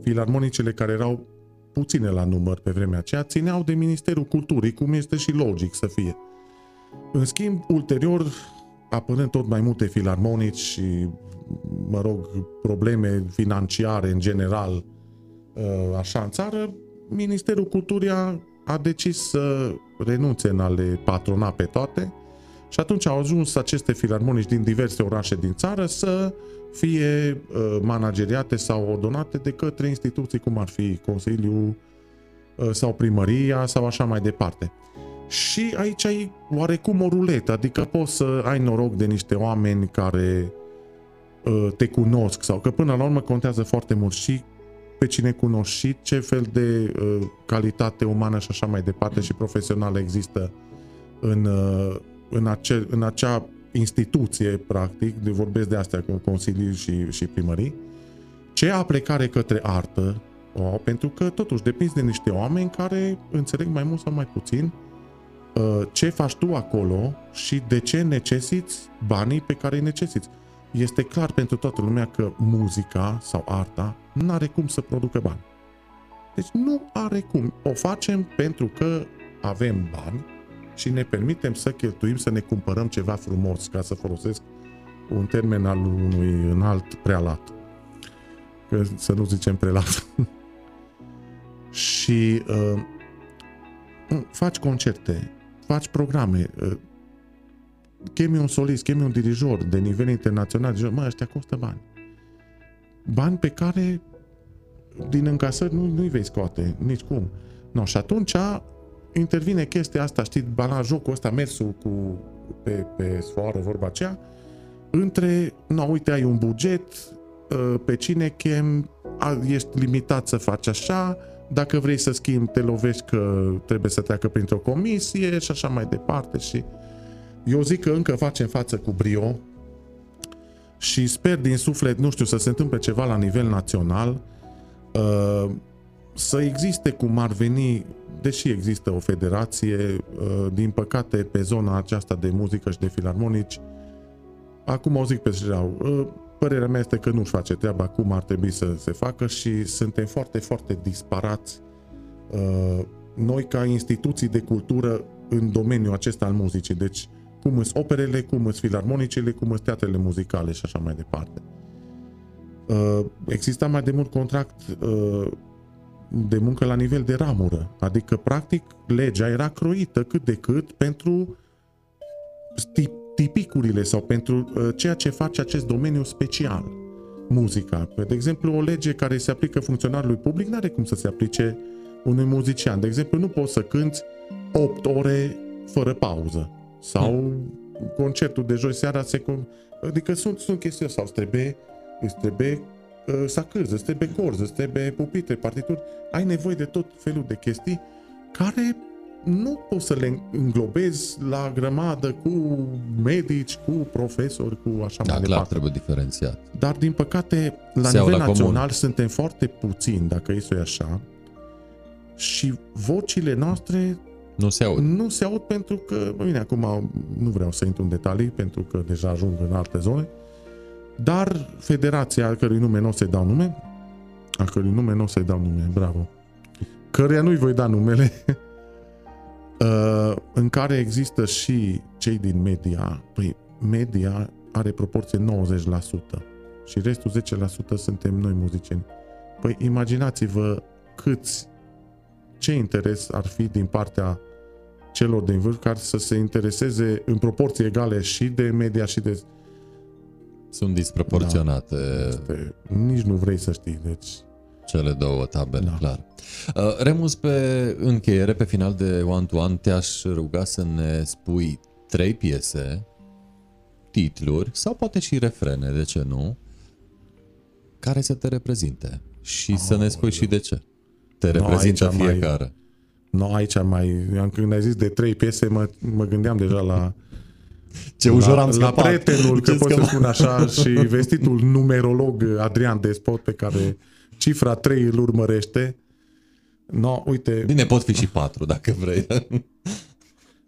filarmonicele care erau puține la număr pe vremea aceea, țineau de Ministerul Culturii, cum este și logic să fie. În schimb, ulterior, apărând tot mai multe filarmonici și, mă rog, probleme financiare în general, uh, așa în țară, Ministerul Culturii a, a decis să renunțe în a le patrona pe toate și atunci au ajuns aceste filarmonici din diverse orașe din țară să fie uh, manageriate sau ordonate de către instituții cum ar fi Consiliul uh, sau Primăria sau așa mai departe. Și aici ai oarecum o ruletă, adică poți să ai noroc de niște oameni care uh, te cunosc sau că până la urmă contează foarte mult și pe cine cunoști și ce fel de uh, calitate umană și așa mai departe și profesională există în, uh, în, acel, în acea instituție, practic, de vorbesc de astea cu consilii și, și primării, ce aplecare către artă, o, pentru că totuși depinzi de niște oameni care înțeleg mai mult sau mai puțin uh, ce faci tu acolo și de ce necesiți banii pe care îi necesiți. Este clar pentru toată lumea că muzica sau arta nu are cum să producă bani. Deci nu are cum. O facem pentru că avem bani și ne permitem să cheltuim, să ne cumpărăm ceva frumos, ca să folosesc un termen al unui înalt prealat. Că să nu zicem prelat. și uh, faci concerte, faci programe, uh, chemi un solist, chemi un dirijor de nivel internațional, mă, ăștia costă bani. Bani pe care din încasări nu, nu-i vei scoate, nici cum. No, și atunci intervine chestia asta, știi, bana jocul ăsta, mersul cu, pe, pe sfoară, vorba aceea, între, no, uite, ai un buget, ă, pe cine chem, ești limitat să faci așa, dacă vrei să schimbi, te lovești că trebuie să treacă printr-o comisie și așa mai departe și eu zic că încă facem față cu brio și sper din suflet, nu știu, să se întâmple ceva la nivel național, uh, să existe cum ar veni, deși există o federație, uh, din păcate pe zona aceasta de muzică și de filarmonici, acum o zic pe șireau, uh, părerea mea este că nu-și face treaba cum ar trebui să se facă și suntem foarte, foarte disparați noi ca instituții de cultură în domeniul acesta al muzicii. Deci cum sunt operele, cum sunt filarmonicele, cum sunt teatrele muzicale și așa mai departe. Uh, exista mai de mult contract uh, de muncă la nivel de ramură, adică practic legea era croită cât de cât pentru tipicurile sau pentru uh, ceea ce face acest domeniu special, muzica. De exemplu, o lege care se aplică funcționarului public nu are cum să se aplice unui muzician. De exemplu, nu poți să cânți 8 ore fără pauză sau hmm. concertul de joi seara se... Adică sunt, sunt chestii sau îți trebuie, îți trebuie uh, sacârză, îți trebuie corză, îți trebuie pupitre, partituri. Ai nevoie de tot felul de chestii care nu poți să le înglobezi la grămadă cu medici, cu profesori, cu așa da, mai clar, departe. trebuie diferențiat. Dar, din păcate, la Se nivel la național comun. suntem foarte puțini, dacă e să așa, și vocile noastre nu se aud. Nu se aud pentru că, bine, acum nu vreau să intru în detalii, pentru că deja ajung în alte zone, dar federația, al cărui nume nu o să-i dau nume, a cărui nume nu o să-i dau nume, bravo, căreia nu-i voi da numele, uh, în care există și cei din media, păi media are proporție 90% și restul 10% suntem noi muzicieni. Păi imaginați-vă câți ce interes ar fi din partea celor din vârf care să se intereseze în proporții egale și de media și de... Sunt disproporționate. Da, este, nici nu vrei să știi, deci... Cele două tabere, da. clar. Uh, Remus, pe încheiere, pe final de One to One, te-aș ruga să ne spui trei piese, titluri sau poate și refrene, de ce nu, care să te reprezinte și oh, să ne spui și de ce. Te reprezintă no, fiecare. Mai No, aici mai... Când ai zis de trei piese, mă, mă gândeam deja la... Ce ușor am scăpat. La prietenul, că pot să spun așa, și vestitul numerolog Adrian Despot, pe care cifra 3 îl urmărește. No, uite. Bine, pot fi și 4 dacă vrei.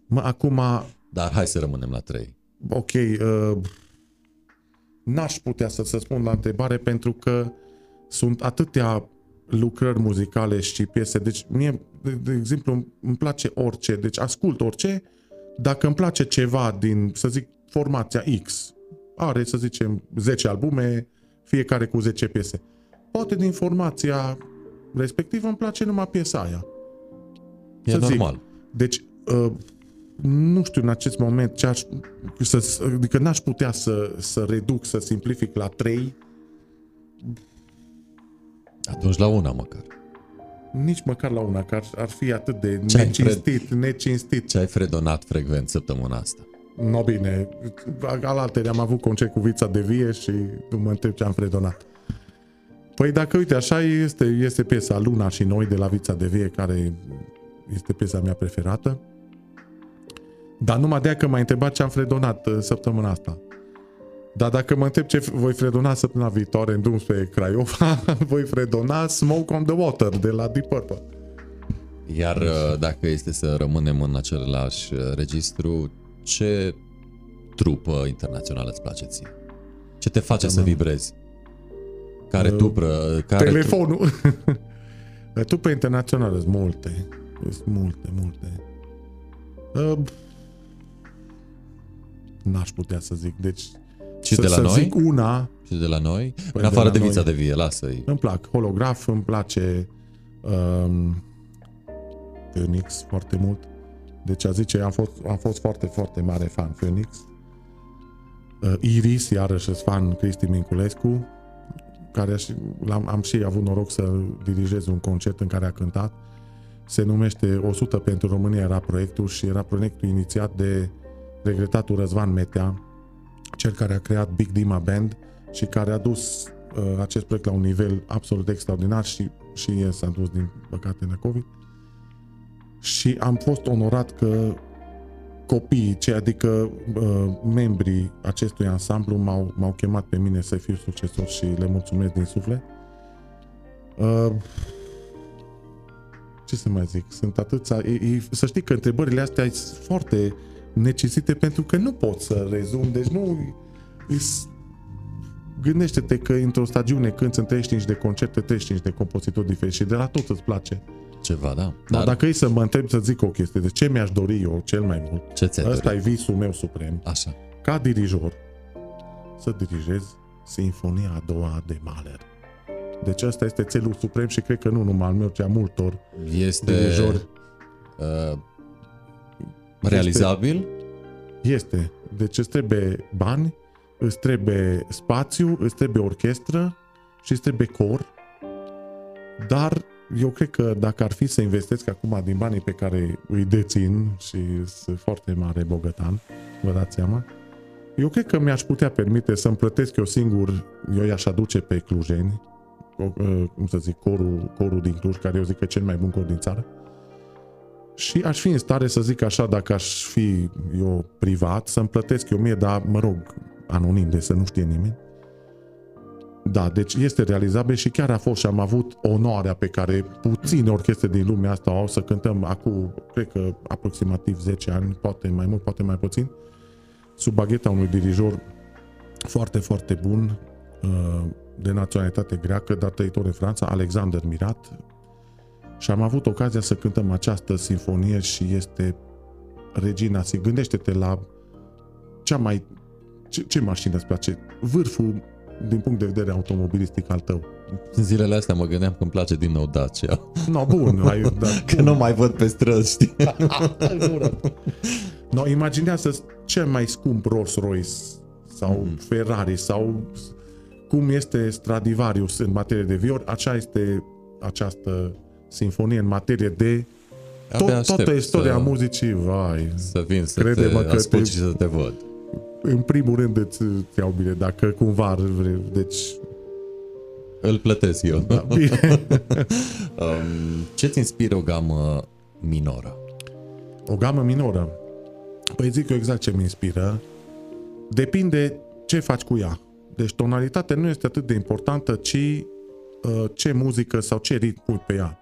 Mă, acum... Dar hai să rămânem la 3. Ok, uh, n-aș putea să, să spun la întrebare pentru că sunt atâtea lucrări muzicale și piese. Deci mie, de, de exemplu, îmi place orice. Deci ascult orice. Dacă îmi place ceva din, să zic, formația X, are, să zicem, 10 albume, fiecare cu 10 piese. Poate din formația respectivă îmi place numai piesa aia. E să normal. Zic. Deci, uh, nu știu în acest moment ce aș, să, adică n-aș putea să, să reduc, să simplific la 3. Atunci la una măcar. Nici măcar la una, că ar, ar fi atât de ce necinstit, fred... necinstit. Ce ai fredonat frecvent săptămâna asta? No, bine. Alaltă am avut concert cu Vița de Vie și nu mă întreb ce am fredonat. Păi dacă, uite, așa este, este piesa Luna și Noi de la Vița de Vie, care este piesa mea preferată. Dar numai de că m-ai întrebat ce am fredonat uh, săptămâna asta. Dar dacă mă întreb ce voi fredona săptămâna viitoare în drum spre Craiova, voi fredona Smoke on the Water de la Deep Purple. Iar uh, dacă este să rămânem în același uh, registru, ce trupă internațională îți place ție? Ce te face da, să vibrezi? Care uh, tupră? Care telefonul. Tu... Tupă internațională sunt multe. Sunt multe, multe. Uh, n-aș putea să zic. Deci, și să, de la să noi? zic una... Și de la noi? Păi în afară de, de vița noi. de vie, lasă-i. Îmi plac holograf, îmi place um, Phoenix foarte mult. Deci a zice, am fost, am fost foarte, foarte mare fan Phoenix. Uh, Iris, iarăși sunt fan Cristi Minculescu, care am, am și avut noroc să dirigez un concert în care a cântat. Se numește 100 pentru România era proiectul și era proiectul inițiat de regretatul Răzvan Metea, cel care a creat Big Dima Band și care a dus uh, acest proiect la un nivel absolut extraordinar și, și el s-a dus din păcate la COVID. Și am fost onorat că copiii, ce adică uh, membrii acestui ansamblu m-au, m-au chemat pe mine să fiu succesor și le mulțumesc din suflet. Uh, ce să mai zic, sunt atâția... E, e, să știi că întrebările astea sunt foarte necesite pentru că nu pot să rezum, deci nu... Is, gândește-te că într-o stagiune când sunt 35 de concerte, 35 de compozitori diferiți și de la tot îți place. Ceva, da. Dar dacă e să mă întreb să zic o chestie, de ce mi-aș dori eu cel mai mult? Ce ți Ăsta e visul meu suprem. Așa. Ca dirijor, să dirigez Sinfonia a doua de Mahler. Deci ăsta este țelul suprem și cred că nu numai al meu, ci a multor este, dirijori. Uh, realizabil? Este, este. Deci îți trebuie bani, îți trebuie spațiu, îți trebuie orchestră și îți trebuie cor, dar eu cred că dacă ar fi să investesc acum din banii pe care îi dețin și sunt foarte mare bogătan, vă dați seama, eu cred că mi-aș putea permite să-mi plătesc eu singur, eu i-aș aduce pe clujeni, cum să zic, corul, corul din Cluj, care eu zic că e cel mai bun cor din țară, și aș fi în stare să zic așa, dacă aș fi eu privat, să-mi plătesc eu mie, dar mă rog, anonim, de să nu știe nimeni, da, deci este realizabil și chiar a fost și am avut onoarea pe care puține orchestre din lumea asta au să cântăm acum, cred că aproximativ 10 ani, poate mai mult, poate mai puțin, sub bagheta unui dirijor foarte, foarte bun, uh, de naționalitate greacă, dar trăitor în Franța, Alexander Mirat. Și am avut ocazia să cântăm această sinfonie și este Regina Si. Gândește-te la cea mai... Ce, ce mașină îți place? Vârful din punct de vedere automobilistic al tău. În zilele astea mă gândeam că îmi place din nou Dacia. No, bun. Ai, da, că bun. nu mai văd pe străzi, știi? no, imaginează cel mai scump Rolls-Royce sau mm-hmm. Ferrari sau cum este Stradivarius în materie de viori, așa este această sinfonie în materie de tot, toată istoria să, muzicii, vai. Să vin să te ascult și să te văd în primul rând îți, îți iau bine, dacă cumva vrei, deci... Îl plătesc eu. Da, bine. um, ce ți inspiră o gamă minoră? O gamă minoră? Păi zic eu exact ce mi inspiră. Depinde ce faci cu ea. Deci tonalitatea nu este atât de importantă, ci uh, ce muzică sau ce ritm pui pe ea.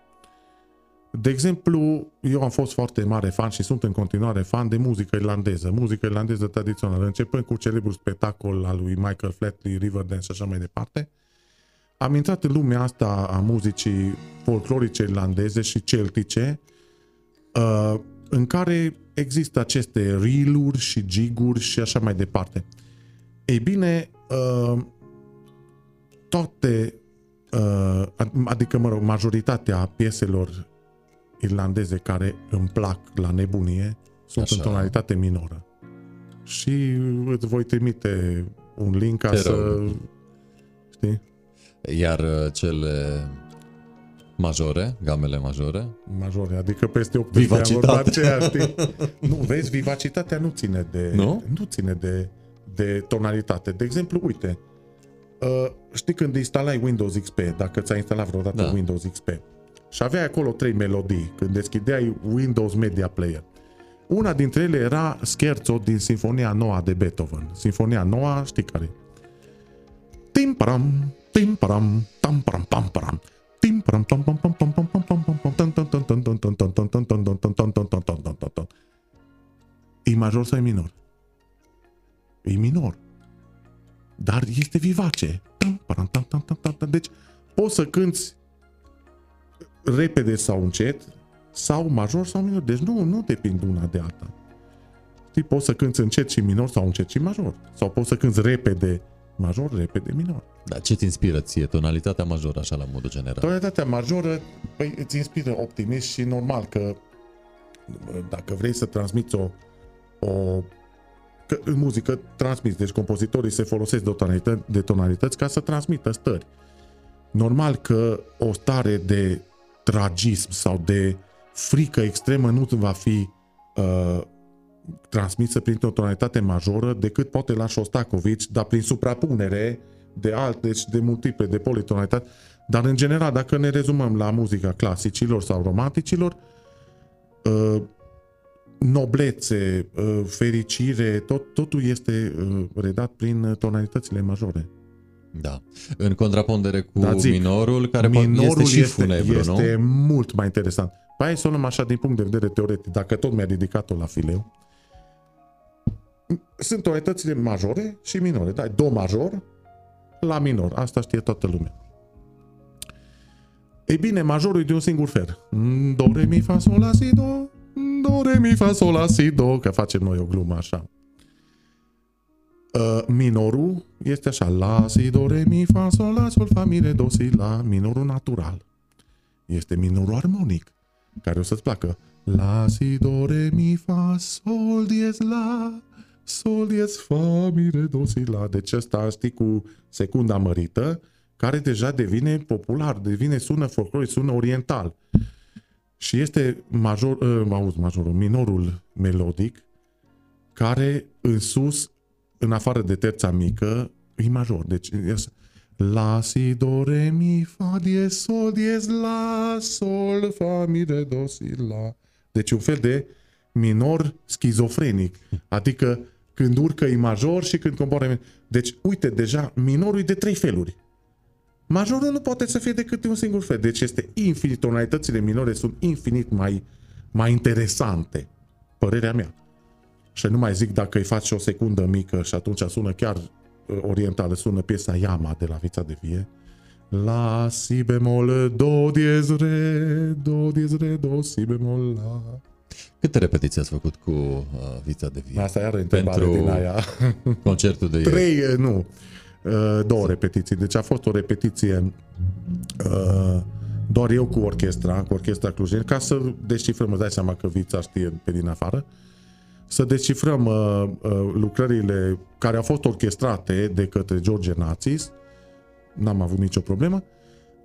De exemplu, eu am fost foarte mare fan și sunt în continuare fan de muzică irlandeză, muzică irlandeză tradițională, începând cu celebrul spectacol al lui Michael Flatley, Riverdance și așa mai departe. Am intrat în lumea asta a muzicii folclorice irlandeze și celtice, uh, în care există aceste reel-uri și jig-uri și așa mai departe. Ei bine, uh, toate, uh, adică, mă rog, majoritatea pieselor irlandeze care îmi plac la nebunie sunt Așa. în tonalitate minoră. Și îți voi trimite un link ca Te să... Rog. Știi? Iar uh, cele majore, gamele majore? Majore, adică peste 8 Vivacitate. Aceea, știi? nu, vezi, vivacitatea nu ține de... Nu? Nu ține de, de tonalitate. De exemplu, uite, uh, știi când instalai Windows XP, dacă ți-ai instalat vreodată da. Windows XP, și aveai acolo trei melodii când deschideai Windows Media Player. Una dintre ele era Scherzo din Sinfonia Noua de Beethoven. Sinfonia Noua, știi care Tim param, tim param, tam param, pam param. Tim param, pam pam pam pam pam pam pam pam pam tan tan tan tan tan tan tan tan tan tan tan tan tan tan tan tan tan tan E major sau e minor? E minor. Dar este vivace. Deci poți să cânti repede sau încet, sau major sau minor. Deci nu, nu depind una de alta. Știi, poți să cânti încet și minor sau încet și major. Sau poți să cânti repede major, repede minor. Dar ce ți inspiră ție? Tonalitatea majoră, așa la modul general? Tonalitatea majoră, păi, îți inspiră optimism și normal că dacă vrei să transmiți o, o că în muzică transmiți, deci compozitorii se folosesc de, tonalități, de tonalități ca să transmită stări. Normal că o stare de tragism sau de frică extremă nu va fi uh, transmisă printr-o tonalitate majoră decât poate la Shostakovich, dar prin suprapunere de alte și de multiple, de politonalitate. Dar în general, dacă ne rezumăm la muzica clasicilor sau romanticilor, uh, noblețe, uh, fericire, tot, totul este uh, redat prin tonalitățile majore. Da. În contrapondere cu da, zic, minorul, care minorul este și este, funebru, este nu? Este mult mai interesant. Păi hai să o luăm așa din punct de vedere teoretic, dacă tot mi-a ridicat-o la fileu. Sunt tonalitățile majore și minore. Da, do major la minor. Asta știe toată lumea. Ei bine, majorul e de un singur fel. Do, re, mi, fa, sol, la, si, do. Do, re, mi, fa, sol, la, si, do. Că facem noi o glumă așa. Uh, minorul este așa, la, si, do, re, mi, fa, sol, la, sol, fa, mi, re, do, si, la, minorul natural. Este minorul armonic, care o să-ți placă. La, si, do, re, mi, fa, sol, diez, la, sol, diez, fa, mi, re, do, si, la. Deci ăsta, știi, cu secunda mărită, care deja devine popular, devine, sună folcloric, sună oriental. Și este major, uh, auzi, majorul, minorul melodic, care în sus în afară de terța mică, e major. Deci, la, si, do, re, mi, fa, diez, sol, diez, la, sol, fa, mi, re, do, si, la. Deci un fel de minor schizofrenic. Adică când urcă e major și când coboară... Deci, uite, deja, minorul e de trei feluri. Majorul nu poate să fie decât un singur fel. Deci este infinit, tonalitățile minore sunt infinit mai, mai interesante. Părerea mea. Și nu mai zic dacă îi faci o secundă mică și atunci sună chiar uh, orientală, sună piesa Yama de la Vița de Vie. La, si bemol, do, diez, re, do, diez, re, do, si bemol, la. Câte repetiții ați făcut cu uh, Vița de Vie? Asta iară întrebare Pentru din aia. concertul de ieri. Trei, uh, nu. Uh, două repetiții. Deci a fost o repetiție uh, doar eu cu orchestra, cu orchestra Clujeni, ca să descifrăm, îți dai seama că Vița știe pe din afară. Uh, să decifrăm uh, uh, lucrările care au fost orchestrate de către George Nazis. N-am avut nicio problemă.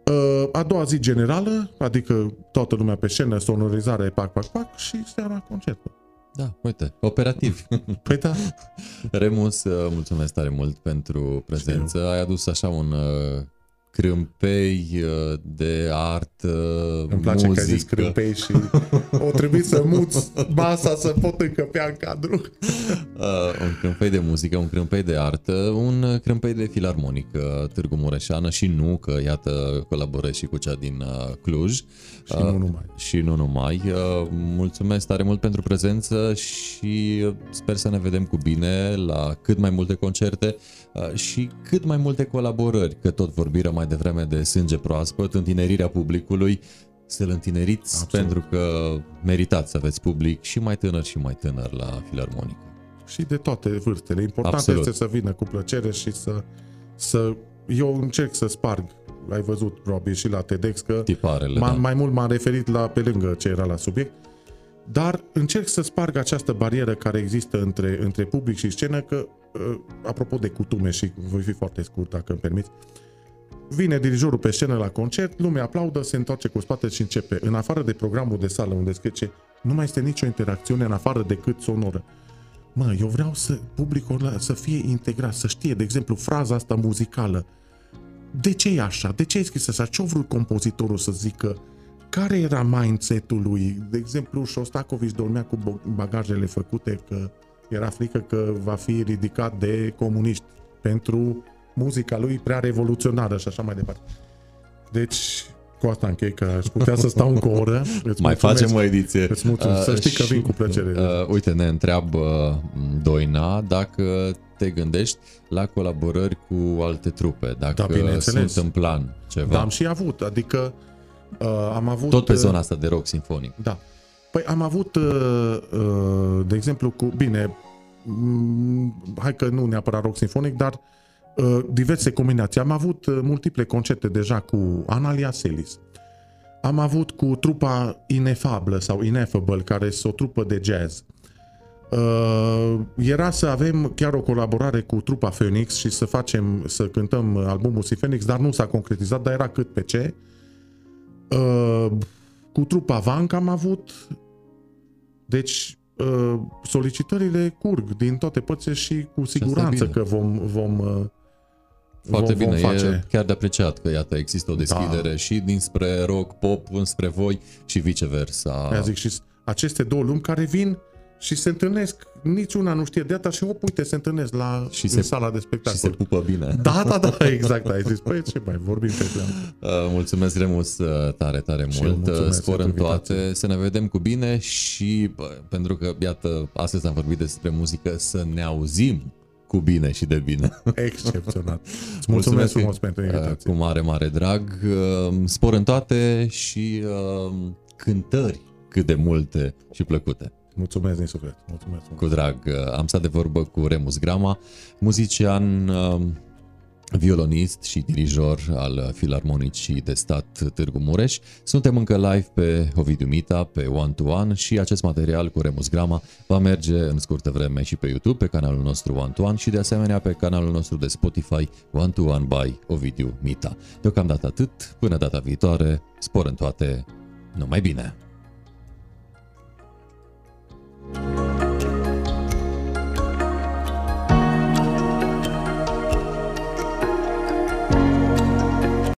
Uh, a doua zi generală, adică toată lumea pe scenă, sonorizare, pac, pac, pac și seara concertul. Da, uite, operativ. Păi da. Remus, uh, mulțumesc tare mult pentru prezență. Ai adus așa un uh, crâmpei uh, de artă, Îmi place muzică. că ai zis crâmpei și o trebuie să muți masa să pot încăpea în cadru. Uh, un crâmpei de muzică, un crâmpei de artă, un crâmpei de filarmonică Târgu Mureșană și nu, că iată colaborez și cu cea din uh, Cluj. Și nu numai. Și nu numai. Uh, mulțumesc tare mult pentru prezență și uh, sper să ne vedem cu bine la cât mai multe concerte uh, și cât mai multe colaborări, că tot vorbiră mai devreme de sânge proaspăt, întinerirea publicului, să-l întineriți Absolut. pentru că meritați să aveți public și mai tânăr și mai tânăr la filarmonică. Și de toate vârstele. Important Absolut. este să vină cu plăcere și să, să... Eu încerc să sparg, ai văzut probabil și la TEDx, că Tiparele, m- da. mai mult m-am referit la pe lângă ce era la subiect, dar încerc să sparg această barieră care există între, între public și scenă, că, uh, apropo de cutume și voi fi foarte scurt dacă îmi permiți, vine dirijorul pe scenă la concert, lumea aplaudă, se întoarce cu spatele și începe. În afară de programul de sală unde scrie nu mai este nicio interacțiune în afară decât sonoră. Mă, eu vreau să publicul ăla să fie integrat, să știe, de exemplu, fraza asta muzicală. De ce e așa? De ce ai scris așa? Ce-a vrut compozitorul să zică? Care era mindset-ul lui? De exemplu, Shostakovich dormea cu bo- bagajele făcute că era frică că va fi ridicat de comuniști pentru muzica lui prea revoluționară și așa mai departe. Deci, cu asta închei că aș putea să stau încă o oră. Îți Mai mulțumesc. facem o ediție. Îți mulțumesc. Să știi că și, vin cu plăcere. Uh, uite, ne întreabă uh, Doina dacă te gândești la colaborări cu alte trupe, dacă Da, bineînțeles. sunt în plan ceva. Da, am și avut, adică uh, am avut... Tot pe uh, zona asta de rock sinfonic. Da. Păi am avut, uh, uh, de exemplu, cu, bine, mm, hai că nu neapărat rock sinfonic, dar uh, diverse combinații. Am avut uh, multiple concerte deja cu Analia Selis. Am avut cu trupa Inefablă sau Ineffable, care este o trupă de jazz. Uh, era să avem chiar o colaborare cu trupa Phoenix și să facem, să cântăm albumul Si Phoenix, dar nu s-a concretizat, dar era cât pe ce. Uh, cu trupa Vanc am avut deci uh, solicitările curg din toate părțile și cu siguranță bine. că vom vom uh, Foarte vom, bine, vom e face. chiar de apreciat că iată există o deschidere Da. și dinspre rock, pop, înspre voi și viceversa. Aia zic și s- aceste două lumi care vin și se întâlnesc, niciuna nu știe de data și op, uite, se întâlnesc la Și în se- sala de și spectacol. se pupă bine. Da, da, da, exact, ai zis. Păi ce mai vorbim pe plan. Uh, Mulțumesc, Remus, uh, tare, tare Și eu mult. Uh, mulțumesc Spor în pentru toate, să ne vedem cu bine și bă, pentru că, iată, astăzi am vorbit despre muzică, să ne auzim cu bine și de bine. Excepțional. Îți mulțumesc frumos pentru uh, invitație. Cu mare, mare drag. Uh, Spor în toate și uh, cântări cât de multe și plăcute. Mulțumesc din suflet. Mulțumesc frumos. Cu drag. Uh, Am stat de vorbă cu Remus Grama, muzician, uh, violonist și dirijor al Filarmonicii de Stat Târgu Mureș. Suntem încă live pe Ovidiu Mita, pe One to One și acest material cu Remus Grama va merge în scurtă vreme și pe YouTube, pe canalul nostru One to One și de asemenea pe canalul nostru de Spotify One to One by Ovidiu Mita. Deocamdată atât, până data viitoare, spor în toate, numai bine! Bye.